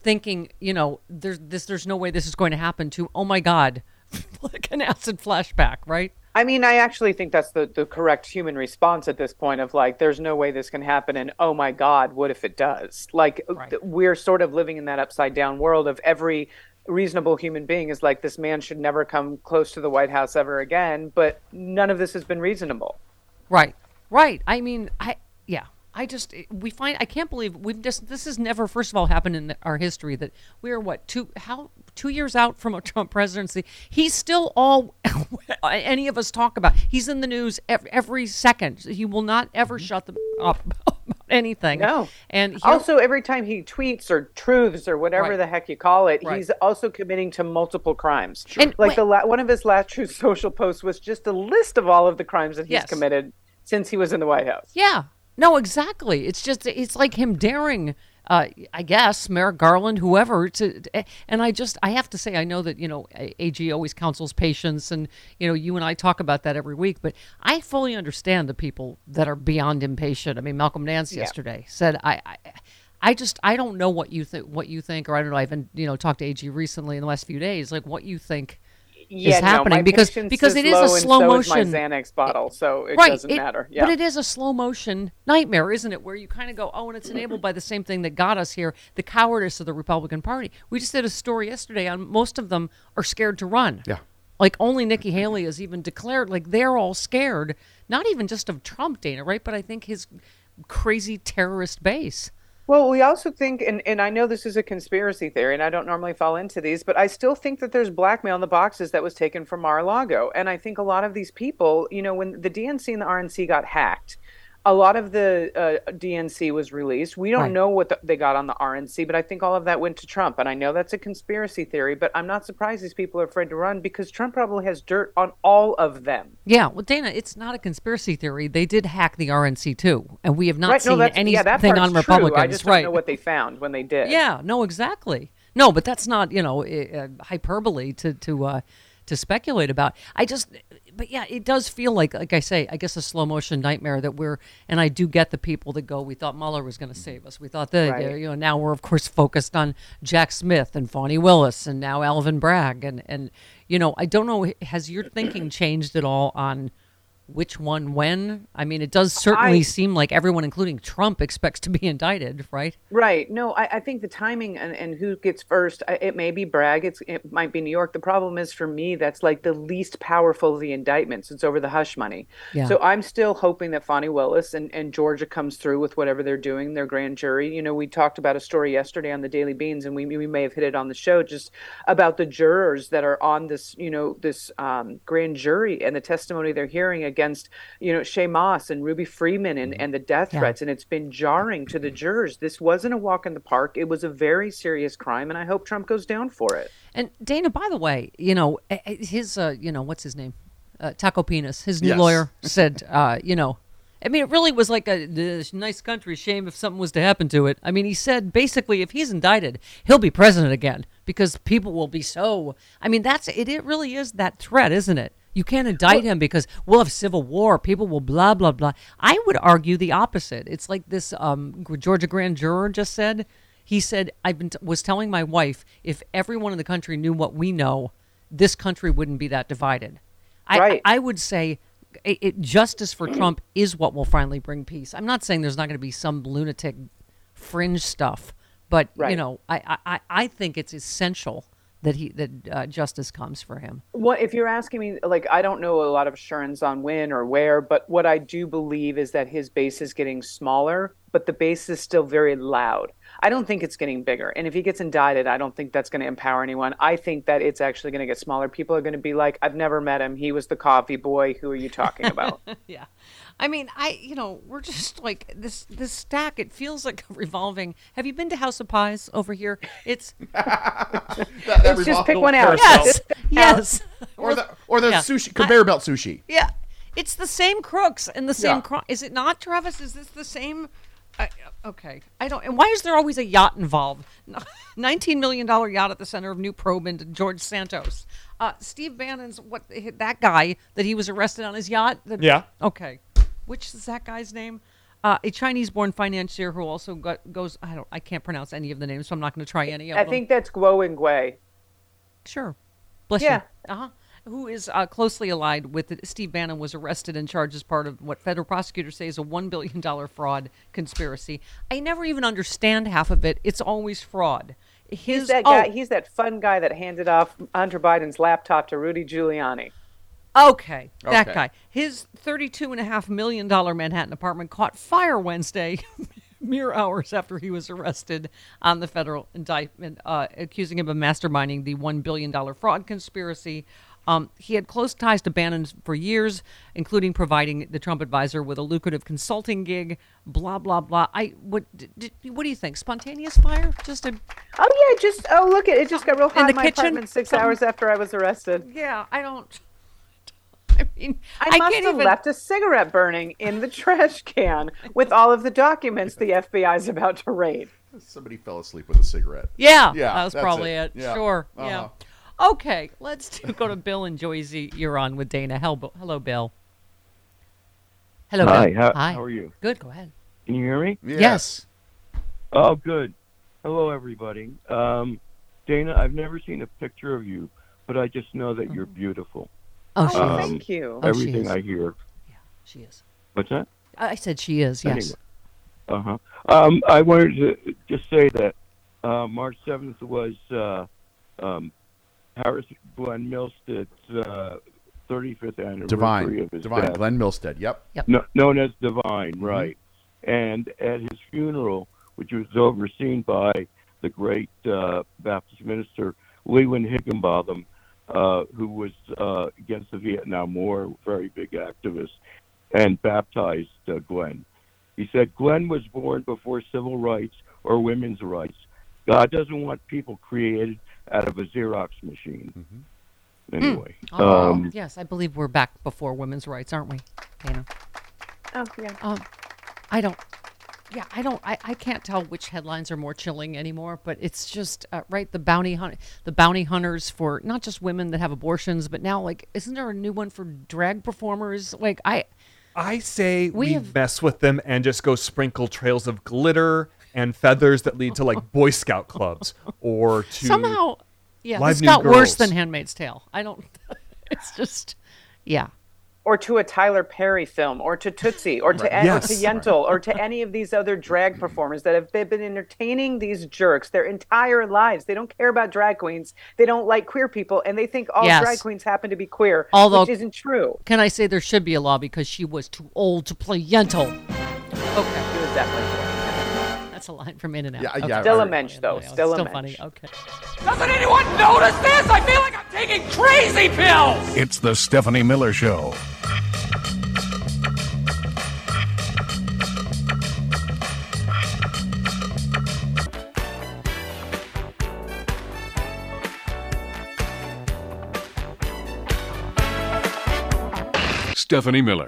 thinking, you know, there's this, there's no way this is going to happen. To oh my God, like an acid flashback, right? I mean, I actually think that's the, the correct human response at this point of like, there's no way this can happen. And oh my God, what if it does? Like, uh, th- we're sort of living in that upside down world of every reasonable human being is like, this man should never come close to the White House ever again. But none of this has been reasonable. Right. Right. I mean, I yeah. I just eh, we find I can't believe we've just this has never first of all happened in our history that we are what two how two years out from a Trump presidency he's still all any of us talk about he's in the news every, every second he will not ever mm-hmm. shut them up about anything No. and also, every time he tweets or truths or whatever Right. the heck you call it, Right. he's also committing to multiple crimes. And like the la- one of his last Truth Social posts was just a list of all of the crimes that he's Yes. committed since he was in the White House. Yeah. No, exactly. It's just it's like him daring uh, I guess Merrick Garland, whoever, to, and I just I have to say I know that you know AG always counsels patience, and you know you and I talk about that every week, but I fully understand the people that are beyond impatient. I mean, Malcolm Nance Yeah. yesterday said I. I I just I don't know what you think what you think or I don't know I haven't you know talked to AG recently in the last few days like what you think Yeah, is happening my because because is it is low a slow so motion Is my Xanax bottle, so it right, doesn't it- matter. Yeah. But it is a slow motion nightmare, isn't it? Where you kind of go, oh, and it's enabled by the same thing that got us here the cowardice of the Republican Party. We just did a story yesterday on most of them are scared to run. Yeah. Like only Nikki Haley has even declared, like they're all scared, not even just of Trump, Dana, right? But I think his crazy terrorist base. Well, we also think, and, and I know this is a conspiracy theory, and I don't normally fall into these, but I still think that there's blackmail in the boxes that was taken from Mar-a-Lago. And I think a lot of these people, you know, when the DNC and the RNC got hacked, a lot of the uh, DNC was released. We don't Right. know what the, they got on the RNC, but I think all of that went to Trump. And I know that's a conspiracy theory, but I'm not surprised these people are afraid to run because Trump probably has dirt on all of them. Yeah, well, Dana, it's not a conspiracy theory. They did hack the RNC too, and we have not right? seen no, anything yeah, on Republicans. True. I just don't right? know what they found when they did. Yeah, no, exactly. No, but that's not you know uh, hyperbole to to uh, to speculate about. I just, but yeah, it does feel like, like I say, I guess a slow motion nightmare that we're, and I do get the people that go, we thought Mueller was going to save us. We thought that, Right. you know, now we're of course focused on Jack Smith and Fani Willis and now Alvin Bragg and and you know, I don't know, has your thinking changed at all on? Which one when? I mean, it does certainly I- seem like everyone, including Trump, expects to be indicted, right? Right. No, I, I think the timing and, and who gets first, I- it may be Bragg, it's, it might be New York. The problem is for me, that's like the least powerful of the indictments. It's over the hush money. Yeah. So I'm still hoping that Fani Willis and, and Georgia comes through with whatever they're doing, their grand jury. You know, we talked about a story yesterday on the Daily Beans, and we, we may have hit it on the show just about the jurors that are on this, you know, this um, grand jury and the testimony they're hearing against, you know, Shaye Moss and Ruby Freeman and, and the death Yeah. threats. And it's been jarring to the jurors. This wasn't a walk in the park. It was a very serious crime, and I hope Trump goes down for it. And Dana, by the way, you know his, uh, you know what's his name, uh, Taco Penis. His new Yes. lawyer said, uh, you know, I mean, it really was like a "This nice country. Shame if something was to happen to it. I mean, he said basically, if he's indicted, he'll be president again because people will be so. I mean, that's it. It really is that threat, isn't it? You can't indict him because we'll have civil war. People will blah blah blah. I would argue the opposite. It's like this um, Georgia grand juror just said. He said, "I've been t- was telling my wife if everyone in the country knew what we know, this country wouldn't be that divided." I, Right. I, I would say it, it, justice for Trump is what will finally bring peace. I'm not saying there's not going to be some lunatic fringe stuff, but you know, I, I, I think it's essential that he that uh, justice comes for him. What if you're asking me? Like, I don't know a lot of assurance on when or where, but what I do believe is that his base is getting smaller, but the base is still very loud. I don't think it's getting bigger. And if he gets indicted, I don't think that's going to empower anyone. I think that it's actually going to get smaller. People are going to be like, I've never met him. He was the coffee boy. Who are you talking about? yeah. I mean, I you know, we're just like this this stack. It feels like a revolving. Have you been to House of Pies over here? It's It's just pick one out. Yes, yes. Or the or the Yeah. sushi conveyor belt sushi. Yeah, it's the same crooks and the same Yeah. crime. Is it not, Travis? Is this the same? I, okay, I don't. And why is there always a yacht involved? Nineteen million dollar yacht at the center of new probe into George Santos. Uh, Steve Bannon's what? That guy that he was arrested on his yacht. that- Yeah. Okay, which is that guy's name? Uh, a Chinese-born financier who also got, goes. I don't. I can't pronounce any of the names, so I'm not going to try any of I them. I think that's Guo Wengui. Sure. Bless Yeah. you. Uh-huh. Who is uh, closely allied with it. Steve Bannon was arrested and charged as part of what federal prosecutors say is a $1 billion fraud conspiracy. I never even understand half of it. It's always fraud. His, He's that oh, guy. He's that fun guy that handed off Hunter Biden's laptop to Rudy Giuliani. Okay, that Okay. guy. His $32.5 million Manhattan apartment caught fire Wednesday, mere hours after he was arrested on the federal indictment, uh, accusing him of masterminding the $1 billion fraud conspiracy. Um, he had close ties to Bannon for years, including providing the Trump advisor with a lucrative consulting gig. Blah blah blah. I what? d- d- what do you think? Spontaneous fire? Just a Oh yeah, just oh look it, it just got real hot the in, my kitchen? apartment six Something- hours after I was arrested. yeah. I don't. I mean, I, I must can't have even- left a cigarette burning in the trash can with all of the documents the FBI is about to raid. Somebody fell asleep with a cigarette. Yeah, Yeah, that was probably it. it. Yeah. Sure. Uh-huh. Yeah. Okay, let's do, go to Bill and Joyce. You're on with Dana. Hello, hello, Bill. Hello, Hi, Bill. how- Hi. how are you? Good. Go ahead. Can you hear me? Yes. Oh, good. Hello, everybody. Um, Dana, I've never seen a picture of you, but I just know that you're beautiful. Oh, she is. Um, thank you. Oh, Everything is. I hear. Yeah, she is. What's that? I said she is. Yes. Uh huh. Um, I wanted to just say that uh, March seventh was uh, um, Harris Glenn Milstead's uh, 35th anniversary Divine. of his Divine. death. Glenn Milstead. Yep. No, known as Divine, right? And at his funeral, which was overseen by the great uh, Baptist minister Lewin Higginbotham, uh, who was uh, against the Vietnam War, very big activist, and baptized uh, Glenn. He said Glenn was born before civil rights or women's rights. God doesn't want people created out of a Xerox machine. Anyway, Oh, um, yes, I believe we're back before women's rights, aren't we, Dana? Oh yeah. Um, I don't. Yeah, I don't. I, I can't tell which headlines are more chilling anymore. But it's just uh, right. The bounty hunt, the bounty hunters for not just women that have abortions, but now like, isn't there a new one for drag performers? Like I, I say We we, have- mess with them and just go sprinkle trails of glitter and feathers that lead to like Boy Scout clubs or to somehow, yeah, live this new got worse than Handmaid's Tale. I don't. It's just, yeah. Or to a Tyler Perry film, or to Tootsie, or to Right. or to Yes. Yentl, or to any of these other drag mm-hmm. performers that have been entertaining these jerks their entire lives. They don't care about drag queens. They don't like queer people, and they think all Yes. drag queens happen to be queer, Although, which isn't true. Can I say there should be a law because she was too old to play Yentl? Okay. He was definitely. That's a line from In and Out. Yeah, Okay. yeah, Still a mensch, though. It's Still a still mensch. funny. Okay. Doesn't anyone notice this? I feel like I'm taking crazy pills. It's the Stephanie Miller Show. Stephanie Miller.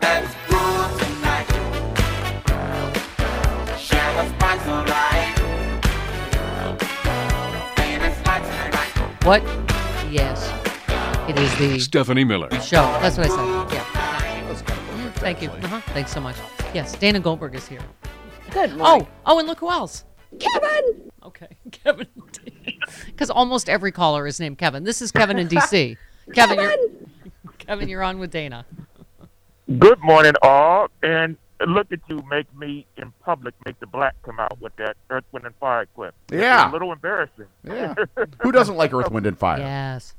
What? Yes. It is the Stephanie Miller. show. That's what I said. Yeah. Thank you. Uh-huh. Thanks so much. Yes, Dana Goldberg is here. Good. morning. Oh, oh, and look who else. Kevin! Okay, Kevin. Because almost every caller is named Kevin. This is Kevin in D.C. Kevin, you're, Kevin, you're on with Dana. Good morning, all. And look at you make me in public make the black come out with that Earth, Wind, and Fire clip. It's Yeah. a little embarrassing. Yeah. Who doesn't like Earth, Wind, and Fire? Yes.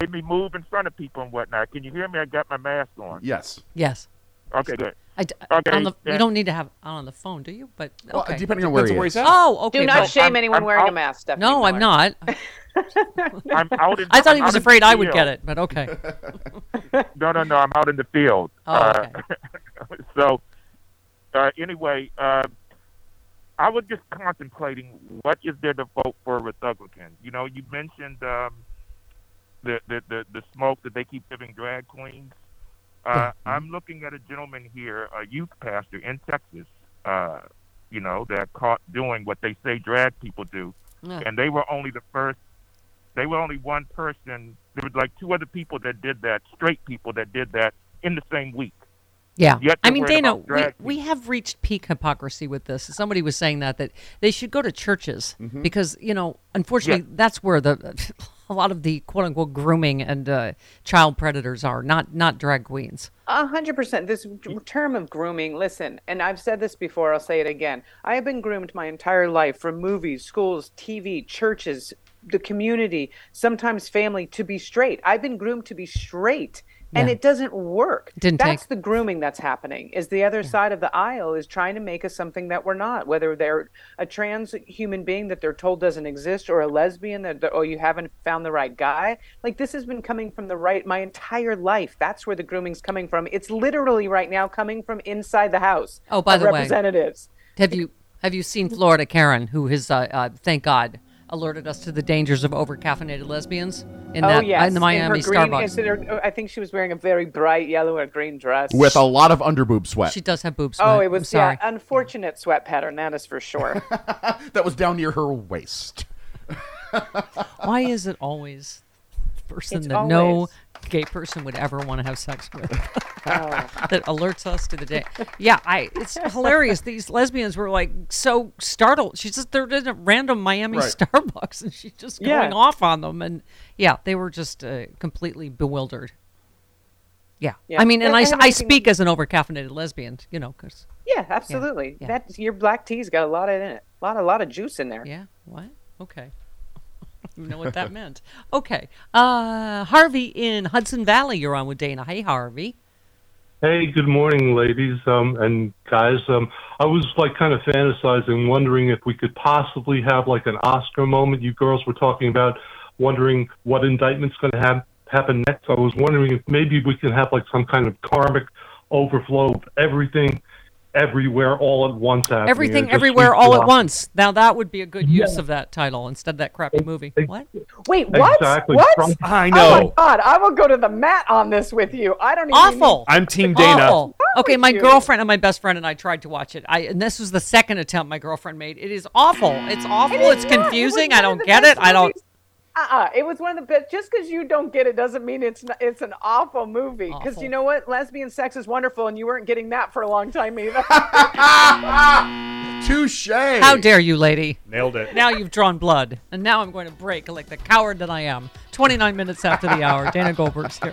Made me move in front of people and whatnot. Can you hear me? I got my mask on. Yes. Yes. Okay, good. I d- Okay, on the, you don't need to have it on the phone, do you? But Well, depending on where he is. Oh, okay. Do not but- shame anyone wearing a mask, Stephanie. No, I'm not. I'm out in, I thought he I'm was afraid I would get it, but okay. no, no, no. I'm out in the field. Oh, Uh, so, uh, anyway, uh, I was just contemplating what is there to vote for a Republican. You know, you mentioned um, the, the, the, the smoke that they keep giving drag queens. Uh, I'm looking at a gentleman here, a youth pastor in Texas, uh, you know, that caught doing what they say drag people do. Yeah. And they were only the first, they were only one person. There was like two other people that did that, straight people that did that in the same week. Yeah. Yet I mean, Dana, we, drag we have reached peak hypocrisy with this. Somebody was saying that, that they should go to churches because, you know, unfortunately, that's where the a lot of the quote unquote grooming and uh, child predators are, not not drag queens. A hundred percent. This term of grooming, listen, and I've said this before, I'll say it again. I have been groomed my entire life from movies, schools, TV, churches, the community, sometimes family, to be straight. I've been groomed to be straight. And Yeah. it doesn't work. Didn't that's take- the grooming that's happening. Is the other side of the aisle is trying to make us something that we're not. Whether they're a trans human being that they're told doesn't exist, or a lesbian that oh you haven't found the right guy. Like this has been coming from the right my entire life. That's where the grooming's coming from. It's literally right now coming from inside the house. Oh, by the way, representatives. Have you have you seen Florida Karen, who has, uh, uh, thank God, alerted us to the dangers of overcaffeinated lesbians in oh that uh, yes, in the Miami her green, Starbucks? it's her- I think she was wearing a very bright yellow or green dress With a lot of underboob sweat. She does have boobs. Oh, it was sorry. yeah, unfortunate sweat pattern. That is for sure. that was down near her waist. Why is it always the person It's that no always- gay person would ever want to have sex with that alerts us to the day? Yeah, I. It's hilarious. These lesbians were like so startled. She's just they're in a random Miami Right. Starbucks and she's just going Yeah. off on them, and yeah, they were just uh, completely bewildered. Yeah. Yeah. I mean, and And- I, I speak as an overcaffeinated lesbian, you know, because yeah, absolutely. That your black tea's got a lot in it. A lot, a lot of juice in there. Yeah. What? Okay. You know what that meant. Okay. Uh, Harvey in Hudson Valley, you're on with Dana. Hey, Harvey. Hey, good morning, ladies um, and guys. Um, I was like kind of fantasizing, wondering if we could possibly have like an Oscar moment. You girls were talking about wondering what indictment's going to have, happen next. I was wondering if maybe we can have like some kind of karmic overflow of everything, everywhere, all at once. happening. Everything, everywhere, all at once. Now that would be a good use Yeah. of that title instead of that crappy movie. What? Wait, what? Exactly. What? From- I Oh my know. God, I will go to the mat on this with you. I don't even Awful. I'm Team Dana. Awful. Okay, my you? girlfriend and my best friend and I tried to watch it. I and this was the second attempt my girlfriend made. It is awful. It's awful. is it's not. Confusing. one I don't get best it. I don't. Movies. Uh-uh. It was one of the best. Just because you don't get it doesn't mean it's not, it's an awful movie. Because you know what, lesbian sex is wonderful, and you weren't getting that for a long time either. Touche. How dare you, lady? Nailed it. Now you've drawn blood, and now I'm going to break like the coward that I am. 29 minutes after the hour, Dana Goldberg's here.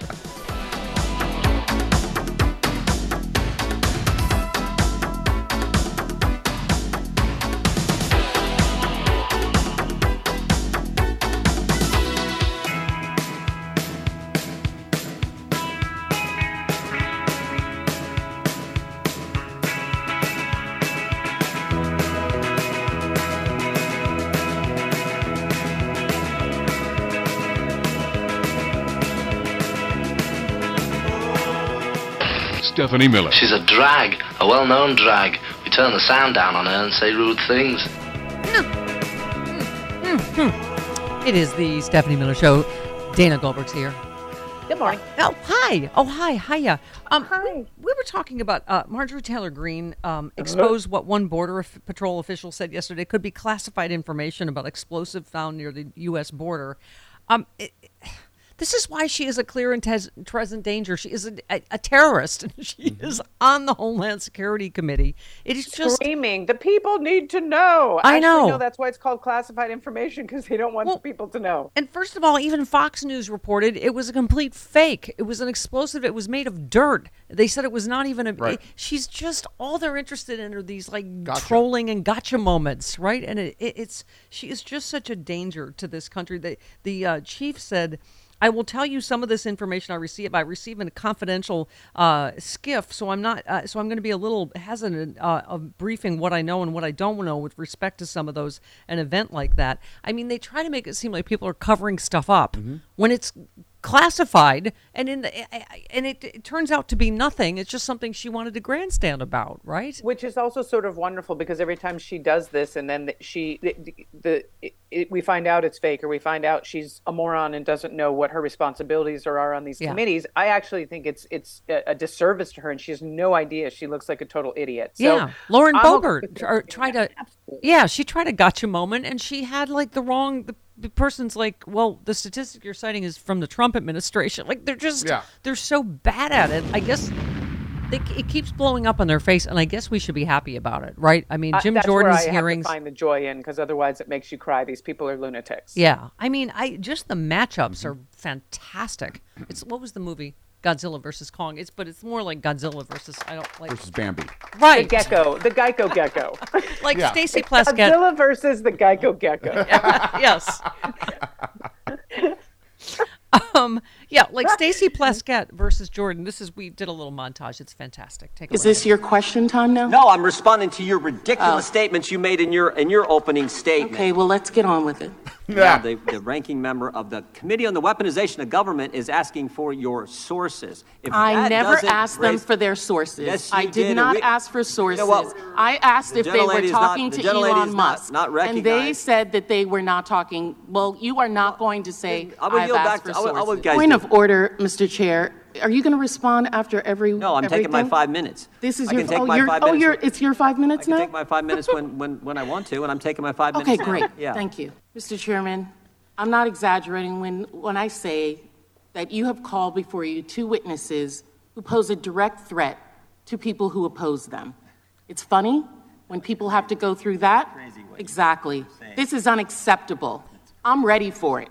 Stephanie Miller. She's a drag, a well known drag. We turn the sound down on her and say rude things. It is the Stephanie Miller Show. Dana Goldberg's here. Good morning. Oh, hi. Oh, hi. Hiya. Um, hi. We, we were talking about uh, Marjorie Taylor Greene um, exposed what one Border F- Patrol official said yesterday could be classified information about explosive found near the U.S. border. Um, it, this is why she is a clear and tes- present danger. She is a, a, a terrorist. She is on the Homeland Security Committee. It is just Screaming, the people need to know. I Actually, know. No, that's why it's called classified information because they don't want the people to know. And first of all, even Fox News reported it was a complete fake. It was an explosive. It was made of dirt. They said it was not even a. Right. She's just all they're interested in are these like trolling and gotcha moments, right? And it, it, it's she is just such a danger to this country. The the uh, chief said. I will tell you some of this information I receive. I receive in a confidential uh, SCIF, so I'm not. Uh, so I'm going to be a little hesitant uh, of briefing what I know and what I don't know with respect to some of those an event like that. I mean, they try to make it seem like people are covering stuff up when it's classified, and in the, eh, eh, eh, and it, it turns out to be nothing. It's just something she wanted to grandstand about, right? Which is also sort of wonderful because every time she does this, and then she the, the it, it, we find out it's fake, or we find out she's a moron and doesn't know what her responsibilities are, on these Yeah. committees. I actually think it's it's a, a disservice to her, and she has no idea. She looks like a total idiot. So yeah, Lauren I'm or tried to. Yeah, she tried a gotcha moment, and she had like the wrong. The, the person's like, well, the statistic you're citing is from the Trump administration. Like they're just, Yeah. they're so bad at it. I guess they, it keeps blowing up on their face, and I guess we should be happy about it, right? I mean, I- Jim that's Jordan's where I hearings. have to find the joy in because otherwise it makes you cry. These people are lunatics. Yeah, I mean, I just the matchups Mm-hmm. are fantastic. It's what was the movie Godzilla versus Kong. It's but it's more like Godzilla versus I don't like versus Bambi. Right, the gecko, the Geico gecko. like yeah. Stacey Plaskett. Godzilla versus the Geico gecko. yes. um, yeah, like Stacey Plaskett versus Jordan. This is we did a little montage. It's fantastic. Take a Is look. this your question, Tanya? No, I'm responding to your ridiculous Oh. statements you made in your in your opening statement. Okay, well, let's get on with it. yeah. the, the ranking member of the Committee on the Weaponization of Government is asking for your sources. If I never doesn't asked them for their sources. Yes, you I did, did, not we- ask for sources. what? I asked The if they were gentlelady is not- talking the to Elon is not- Musk. not and they said that they were not talking. Well, you are not going to say I will I've yield asked back for to- I will- I will sources. guys Point do- of order, Mr. Chair. Are you going to respond after every? No, I'm taking my everything? five minutes. This is I your. can take oh, my you're, five oh, minutes you're. It's your five minutes now. I can now. take my five minutes when, when, when I want to, and I'm taking my five Okay, minutes now. great. Yeah. Thank you. Mr. Chairman, I'm not exaggerating when, when I say that you have called before you two witnesses who pose a direct threat to people who oppose them. It's funny when people have to go through that. Exactly. This is unacceptable. I'm ready for it.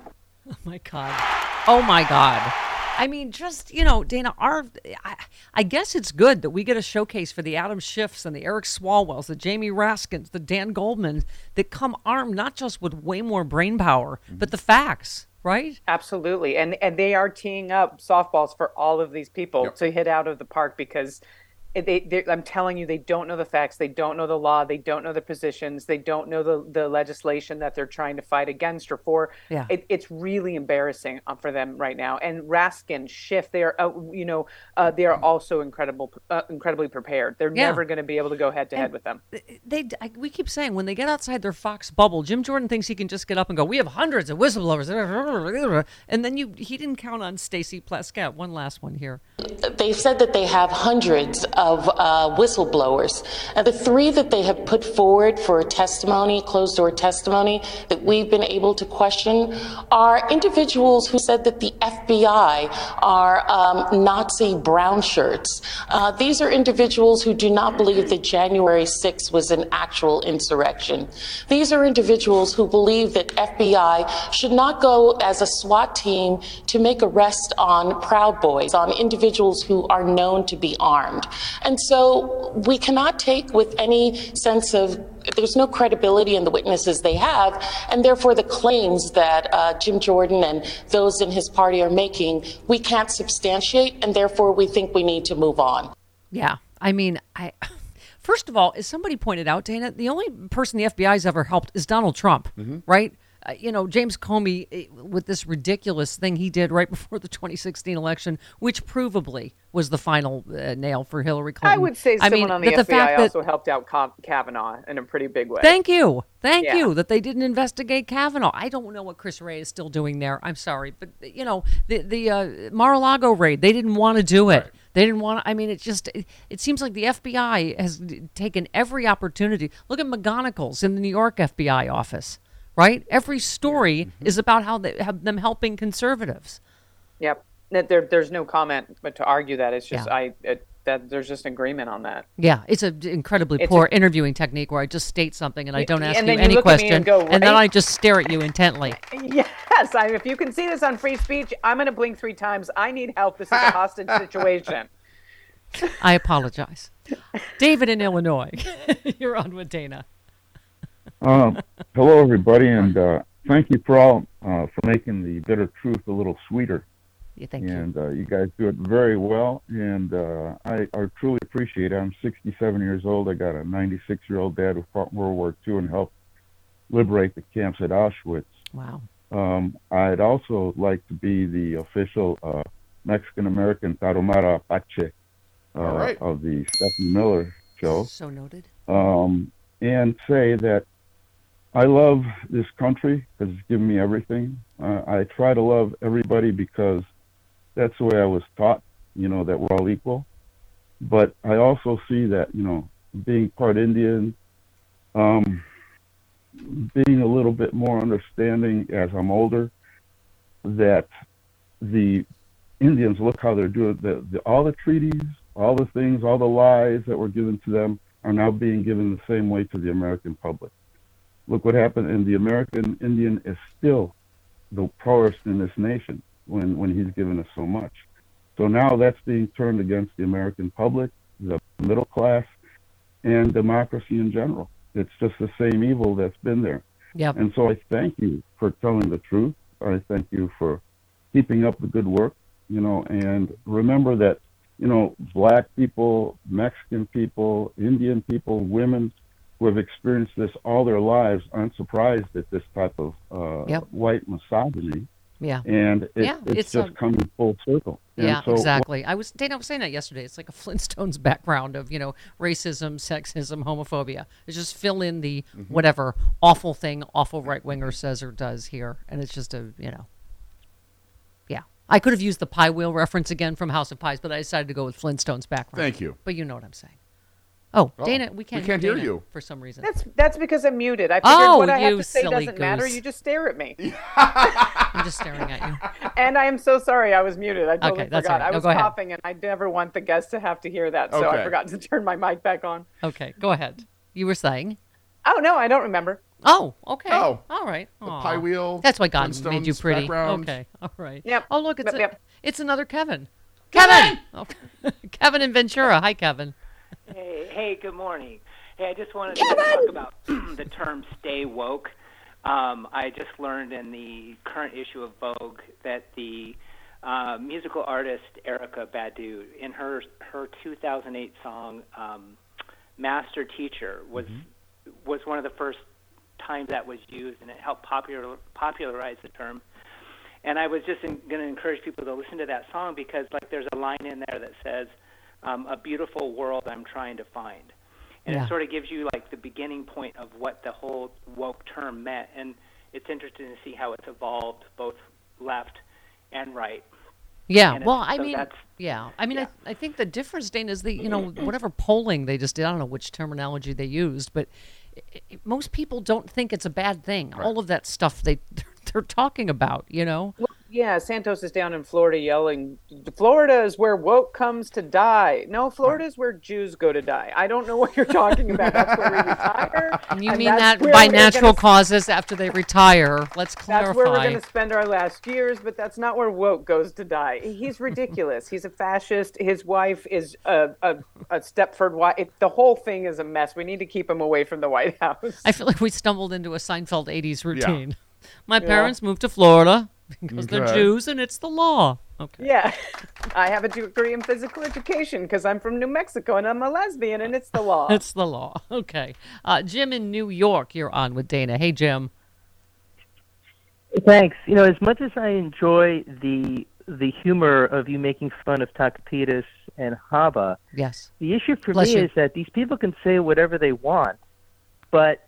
Oh my God. Oh my God. I mean, just you know, Dana. Our, I, I guess it's good that we get a showcase for the Adam Schiffs and the Eric Swalwells, the Jamie Raskins, the Dan Goldman that come armed not just with way more brain power, mm-hmm. but the facts, right? Absolutely, and and they are teeing up softballs for all of these people to hit out of the park because it- they, they, I'm telling you, they don't know the facts, they don't know the law, they don't know the positions, they don't know the the legislation that they're trying to fight against or for. Yeah. It, it's really embarrassing uh, for them right now. And Raskin, Schiff, they are, uh, you know, uh, they are also incredible, uh, incredibly prepared. They're Yeah. never going to be able to go head to head with them. They, I, we keep saying when they get outside their Fox bubble, Jim Jordan thinks he can just get up and go, "We have hundreds of whistleblowers," and then you he didn't count on Stacey Plaskett. One last one here. They said that they have hundreds of uh, whistleblowers. And the three that they have put forward for testimony, closed door testimony, that we've been able to question are individuals who said that the FBI are um, Nazi brown shirts. Uh, these are individuals who do not believe that January 6th was an actual insurrection. These are individuals who believe that FBI should not go as a SWAT team to make arrests on Proud Boys, on individuals who are known to be armed. And so we cannot take with any sense of there's no credibility in the witnesses they have, and therefore the claims that uh, Jim Jordan and those in his party are making, we can't substantiate, and therefore we think we need to move on. Yeah, I mean, I first of all, as somebody pointed out, Dana, the only person the FBI's ever helped is Donald Trump, right? Uh, you know, James Comey eh, with this ridiculous thing he did right before the 2016 election, which provably was the final uh, nail for Hillary Clinton. I would say I someone mean, on the but FBI fact that- also helped out Kavanaugh in a pretty big way. Thank you. Thank Yeah. you that they didn't investigate Kavanaugh. I don't know what Chris Wray is still doing there. I'm sorry, but you know the the uh, Mar-a-Lago raid. They didn't want to do it. They didn't want. To, I mean, it just it, it seems like the FBI has taken every opportunity. Look at McGonigal's in the New York FBI office, right? Every story Mm-hmm. is about how they have them helping conservatives. Yep. There, there's no comment, but to argue that it's just Yeah. I it, that there's just agreement on that. Yeah, it's an incredibly It's poor a- interviewing technique where I just state something and I don't ask you any look at me question, and then I just stare at you intently. Yes, I, if you can see this on free speech, I'm going to blink three times. I need help. This is a hostage situation. I apologize. David in Illinois, you're on with Dana. Uh, hello, everybody, and uh, thank you for all uh, for making the bitter truth a little sweeter. Yeah, thank you. and uh, you guys do it very well, and uh, I, I truly appreciate it. I'm 67 years old. I got a 96 year old dad who fought in World War II and helped liberate the camps at Auschwitz. Wow. Um, I'd also like to be the official uh, Mexican American Tarahumara Apache uh, All right. of the Stephanie Miller show So noted. um, and say that I love this country because it's given me everything. Uh, I try to love everybody because that's the way I was taught, you know, that we're all equal. But I also see that, you know, being part Indian, um, being a little bit more understanding as I'm older, that the Indians look how they're doing the, the all the treaties, all the things, all the lies that were given to them are now being given the same way to the American public. Look what happened, and the American Indian is still the poorest in this nation when when he's given us so much. So now that's being turned against the American public, the middle class, and democracy in general. It's just the same evil that's been there. Yep. And so I thank you for telling the truth. I thank you for keeping up the good work. You know, and remember that you know black people, Mexican people, Indian people, women who have experienced this all their lives aren't surprised at this type of uh, Yep. white misogyny. Yeah. And it, Yeah, it's, it's just a- coming full circle. And Yeah, so exactly. I was Dana I was saying that yesterday. It's like a Flintstones background of you know racism, sexism, homophobia. It's just fill in the Mm-hmm. whatever awful thing awful right winger says or does here, and it's just a you know. Yeah, I could have used the pie wheel reference again from House of Pies, but I decided to go with Flintstones background. Thank you. But you know what I'm saying. Oh, Oh, Dana, we we can't, can't hear Dana you. for some reason. That's that's because I'm muted. I figured Oh, what I have to say doesn't matter. You just stare at me. I'm just staring at you. and I am so sorry I was muted. I totally Okay, that's forgot. all right. I was go ahead. coughing and I never want the guests to have to hear that, so I forgot to turn my mic back on. Okay, go ahead. You were saying. Oh no, I don't remember. Oh, okay. Oh. all right. The pie wheel, That's why God made you pretty. background. Okay, all right. Yep. Oh, look, it's Yep, a, yep. it's another Kevin. Kevin. Oh, Kevin and Ventura. Hi, Kevin. Hey, hey, good morning. Hey, I just wanted to talk about the term "stay woke." Um, I just learned in the current issue of Vogue that the uh, musical artist Erykah Badu, in her her 2008 song um, "Master Teacher," was was one of the first times that was used, and it helped popular popularize the term. And I was just going to encourage people to listen to that song because, like, there's a line in there that says, um, "A beautiful world I'm trying to find," and Yeah. it sort of gives you like the beginning point of what the whole woke term meant. And it's interesting to see how it's evolved, both left and right. Yeah. And Well, I so mean, yeah. I mean, I, I think the difference, Dana, is the you know whatever polling they just did. I don't know which terminology they used, but i i most people don't think it's a bad thing. All of that stuff they they're talking about, you know. Yeah, Santos is down in Florida yelling, "Florida is where woke comes to die." No, Florida is where Jews go to die. I don't know what you're talking about. That's where we retire. You mean that by natural gonna- causes after they retire? Let's clarify. That's where we're going to spend our last years, but that's not where woke goes to die. He's ridiculous. He's a fascist. His wife is a, a, a Stepford wife. It, the whole thing is a mess. We need to keep him away from the White House. I feel like we stumbled into a Seinfeld 80s routine. Yeah. My Yeah. parents moved to Florida because they're Okay. Jews and it's the law. Okay. Yeah, I have a degree in physical education because I'm from New Mexico and I'm a lesbian, and it's the law. It's the law. Okay. Uh, Jim in New York, you're on with Dana. Hey, Jim. Thanks. You know, as much as I enjoy the the humor of you making fun of Takapitas and Habba, Yes. the issue for Bless me you. is that these people can say whatever they want, but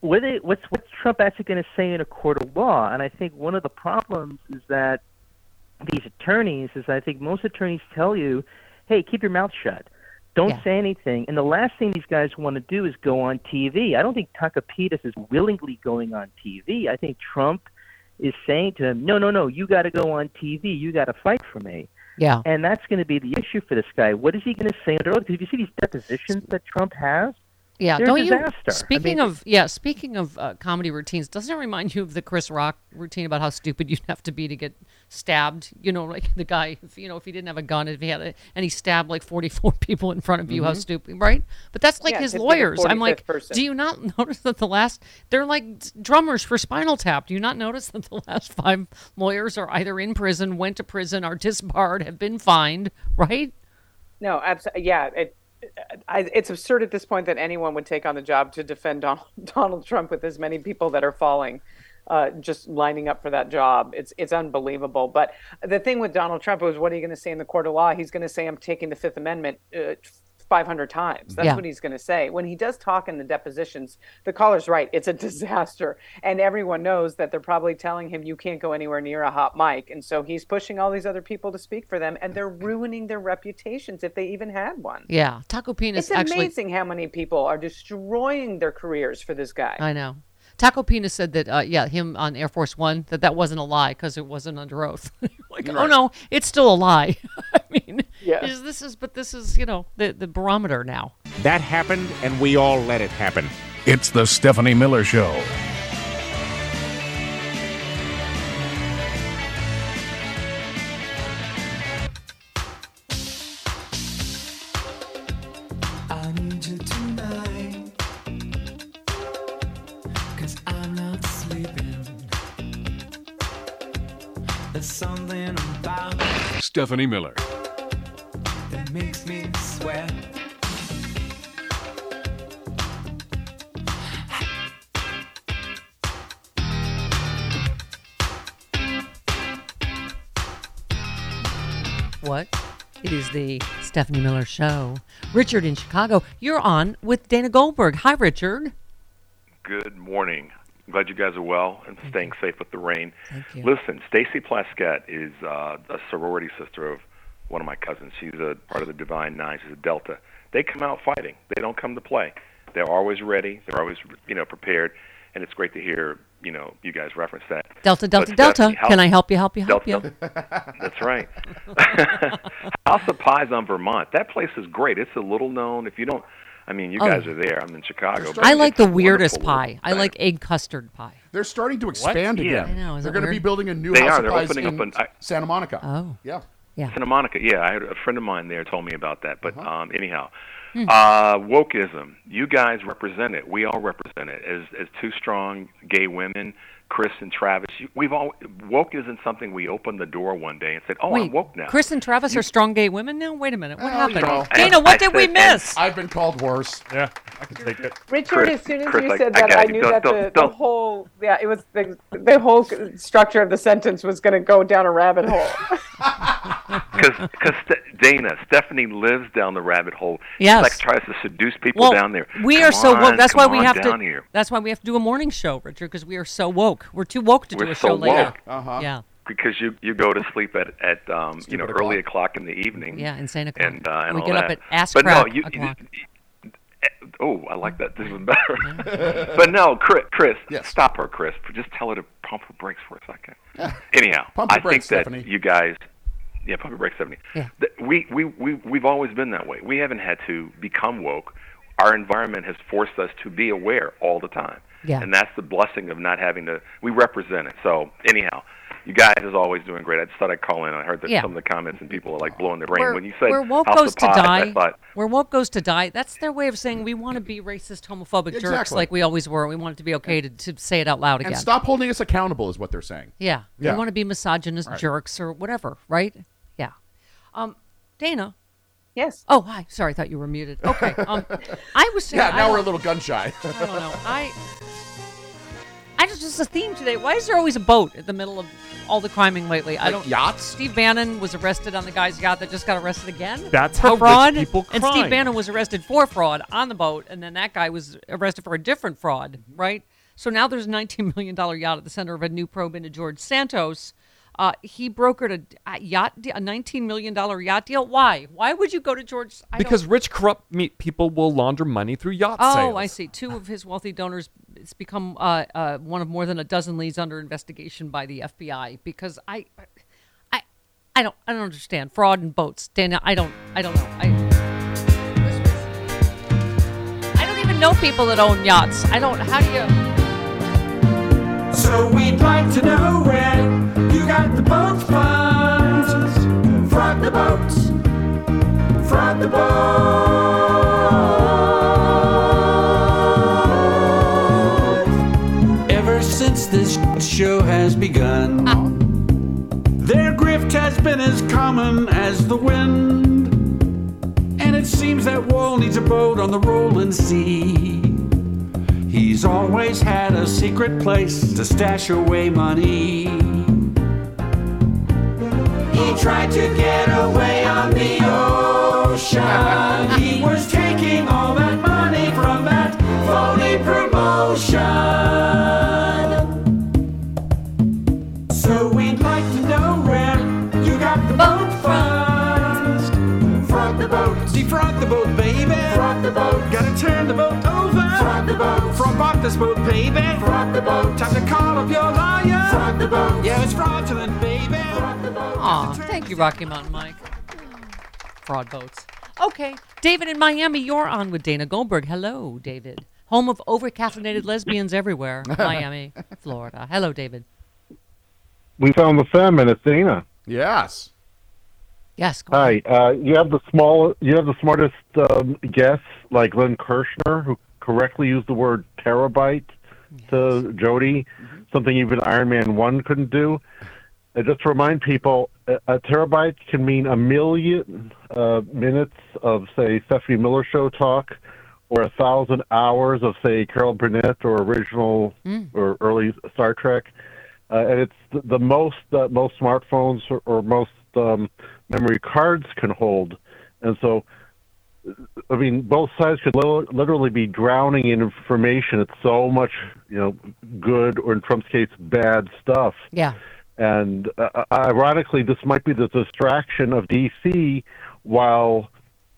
what they, what's what's Trump actually going to say in a court of law? And I think one of the problems is that these attorneys is I think most attorneys tell you, "Hey, keep your mouth shut." Don't Yeah. say anything. And the last thing these guys want to do is go on TV. I don't think Takapitas is willingly going on TV. I think Trump is saying to him, "No, no, no, you got to go on TV. You got to fight for me." Yeah. And that's going to be the issue for this guy. What is he going to say under oath? Because if you see these depositions that Trump has, Yeah, they're don't a you? disaster. I Speaking mean, of yeah, speaking of uh, comedy routines, doesn't it remind you of the Chris Rock routine about how stupid you'd have to be to get stabbed? You know, like the guy, if, you know, if he didn't have a gun, if he had a, and he stabbed like forty-four people in front of you, how Mhm. stupid, right? But that's like Yeah, his just be the lawyers. I'm like, person. do you not notice that the last they're like drummers for Spinal Tap? Do you not notice that the last five lawyers are either in prison, went to prison, are disbarred, have been fined, right? No, absolutely. Yeah, it, I, it's absurd at this point that anyone would take on the job to defend Donald, Donald Trump with as many people that are falling, uh, just lining up for that job. It's it's unbelievable. But the thing with Donald Trump was, what are you going to say in the court of law? He's going to say, "I'm taking the Fifth Amendment." Uh, 500 times. That's Yeah. what he's going to say. When he does talk in the depositions, the caller's right. It's a disaster. And everyone knows that they're probably telling him, you can't go anywhere near a hot mic. And so he's pushing all these other people to speak for them, and they're ruining their reputations if they even had one. Yeah, Taco Penis It's actually. amazing how many people are destroying their careers for this guy. I know. Tacopina said that, uh, yeah, him on Air Force One, that that wasn't a lie because it wasn't under oath. like, oh no, it's still a lie. I mean, Yeah. is, this is, but this is, you know, the the barometer now. That happened, and we all let it happen. It's the Stephanie Miller Show. Stephanie Miller. that makes me sweat. What? It is the Stephanie Miller Show. Richard in Chicago, you're on with Dana Goldberg. Hi, Richard. Good morning. I'm glad you guys are well and staying safe with the rain. Thank you. Listen, Stacey Plaskett is uh, a sorority sister of one of my cousins. She's a part of the Divine Nine. She's a Delta. They come out fighting. They don't come to play. They're always ready. They're always, you know, prepared. And it's great to hear, you know, you guys reference that. Delta, Delta, Delta. How- Can I help you, help you, help Delta, you? That's right. House of Pies on Vermont. That place is great. It's a little known. If you don't, I mean, you Oh. guys are there. I'm in Chicago. I like the weirdest wonderful pie. I like egg custard pie. They're starting to expand Yeah. again. I know, is They're going to be building a new They House are. of They're Pies opening in up an- I- Santa Monica. Oh. Yeah. Yeah. Santa Monica. Yeah, I had a friend of mine there told me about that. But um, anyhow, Hmm. uh, wokeism. You guys represent it. We all represent it as as two strong gay women. Chris and Travis. We've all woke isn't something we opened the door one day and said, "Oh, Wait, I'm woke now." Chris and Travis are strong gay women now? Wait a minute. What oh, Well, you happened? know. Dana, what did we miss? I've been called worse. Yeah, I can take it. Richard, Chris- as soon as Chris, you said I that, got I, knew Don't- that don't- the, the don't. whole yeah, it was the the whole structure of the sentence was going to go down a rabbit hole. Because Dana, Stephanie lives down the rabbit hole. Yes. She like tries to seduce people well, down there. we Come are so on, woke. That's why we have down to. Here. That's why we have to do a morning show, Richard, because we are so woke. We're too woke to We're do a so show later. woke. Uh-huh. Yeah. Because you you go to sleep at at um, you know Stupid early o'clock in the evening. Yeah, insane o'clock. And, uh, and We all get up at ass but crack no, you, o'clock. Oh, I like that. This is better. but no, Chris, Chris stop her, Chris. Just tell her to pump her brakes for a second. Anyhow, Pump I brakes, think that Stephanie. you guys, yeah, pump your brakes, Stephanie. Yeah. We we we we've always been that way. We haven't had to become woke. Our environment has forced us to be aware all the time. Yeah. And that's the blessing of not having to. We represent it. So anyhow. You guys is always doing great. I just thought I'd call in. I heard that Yeah. some of the comments and people are like blowing their brain Where, when you said where woke House goes of to Pies, die, I thought, where woke goes to die, that's their way of saying we want to be racist, homophobic jerks like we always were. We want it to be okay to, to say it out loud again. And stop holding us accountable is what they're saying. Yeah. Yeah. We want to be misogynist Right. jerks or whatever, right? Yeah. Um, Dana. Yes. Oh, hi. Sorry, I thought you were muted. Okay. Um, I was saying. Yeah, now I we're a little gun shy. I don't know. I. I just just a theme today. Why is there always a boat in the middle of all the criming lately? I Like don't. yachts? Steve Bannon was arrested on the guy's yacht that just got arrested again. That's for how rich fraud. people And Steve. Bannon was arrested for fraud on the boat, and then that guy was arrested for a different fraud, right? So now there's a 19 million dollar yacht at the center of a new probe into George Santos. Uh, he brokered a, a yacht, de- a 19 million dollar yacht deal. Why? Why would you go to George? I don't- Because rich, corrupt me- people will launder money through yacht Oh, sales. I see. Two of his wealthy donors. It's become uh, uh, one of more than a dozen leads under investigation by the FBI. Because I, I, I don't, I don't understand fraud in boats, Dana. I don't, I don't know. I, I don't even know people that own yachts. I don't. How do you? So we'd like to know where you got the boat funds. Front the boats. Front the boat. Ever since this show has begun, their grift has been as common as the wind. And it seems that Wall needs a boat on the rolling sea. He's always had a secret place to stash away money. Tried to get away on the ocean. He was taking all that money from that phony promotion. So we'd like to know where you got the boat from. Front the boat. Defront the boat, baby. Front the boat. Gotta turn the boat over. Front the boat. Front box this boat, baby. Front the boat. Time to call up your lawyer. Front the boat. Yeah, it's fraudulent, baby. Front. Aw, thank you, Rocky Mountain Mike. Fraud boats. Okay, David in Miami, you're on with Dana Goldberg. Hello, David. Home of over-caffeinated lesbians everywhere. Miami, Florida. Hello, David. We found the famine. It's Dana. Yes. Yes. Hi. Uh, you have the small. You have the smartest um, guess, like Glenn Kirschner, who correctly used the word terabyte to Jody, something even Iron Man One couldn't do. And just to remind people, a, terabyte can mean a million uh, minutes of, say, Stephanie Miller show talk, or a thousand hours of, say, Carol Burnett or original Mm. or early Star Trek. Uh, and it's the, the most that most smartphones or, or most um, memory cards can hold. And so, I mean, both sides could li- literally be drowning in information. It's so much, you know, good or in Trump's case, bad stuff. Yeah. And uh, ironically, this might be the distraction of D.C. while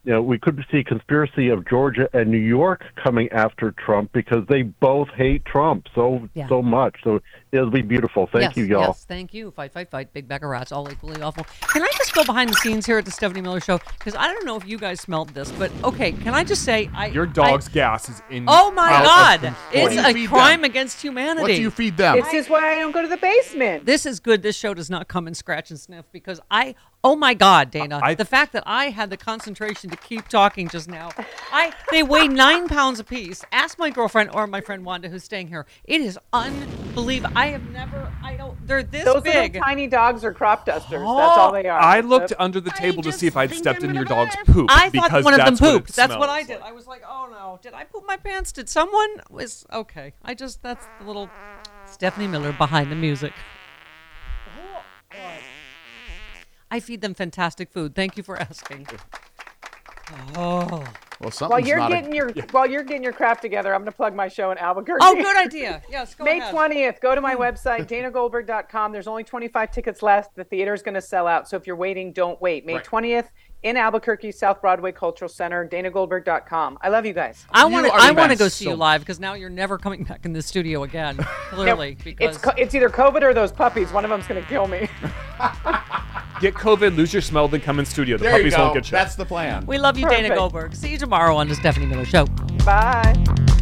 you know we could see conspiracy of Georgia and New York coming after Trump because they both hate Trump so Yeah. so much. So it'll be beautiful. Thank yes, you, y'all. Yes, thank you. Fight, fight, fight. Big bag of rats, all equally awful. Can I just go behind the scenes here at the Stephanie Miller Show? Because I don't know if you guys smelled this, but okay, can I just say I Your I- dog's gas is in. Oh my God! It's do you a crime them? against humanity. What do you feed them? This is why I don't go to the basement. This is good. This show does not come and scratch and sniff because I. Oh my God, Dana! I- the fact that I had the concentration to keep talking just now. I they weigh nine pounds apiece. Ask my girlfriend or my friend Wanda who's staying here. It is unbelievable. I have never. I don't. They're this Those big. little tiny dogs are crop dusters. That's oh, all they are. I looked That's- under the table to see if I'd stepped in your dog's poop. I thought because one of them that's what it pooped. That's what I did. I was like, oh no, did I poop my pants? Did someone was okay? I just that's the little Stephanie Miller behind the music. I feed them fantastic food. Thank you for asking. Oh, Well, While you're not a- getting your while you're getting your crap together, I'm going to plug my show in Albuquerque. oh, good idea. Yes, go May ahead. 20th, go to my hmm. website, danagoldberg.com. There's only 25 tickets left. The theater is going to sell out. So if you're waiting, don't wait. May Right. 20th in Albuquerque, South Broadway Cultural Center, danagoldberg.com. I love you guys. I want to. I want to go see you live because now you're never coming back in the studio again. Clearly, because It's co- it's either COVID or those puppies. One of them's going to kill me. Get COVID, lose your smell, then come in studio. The There puppies won't get you. That's the plan. we love you, Dana Goldberg. See you tomorrow on the Stephanie Miller Show. Bye.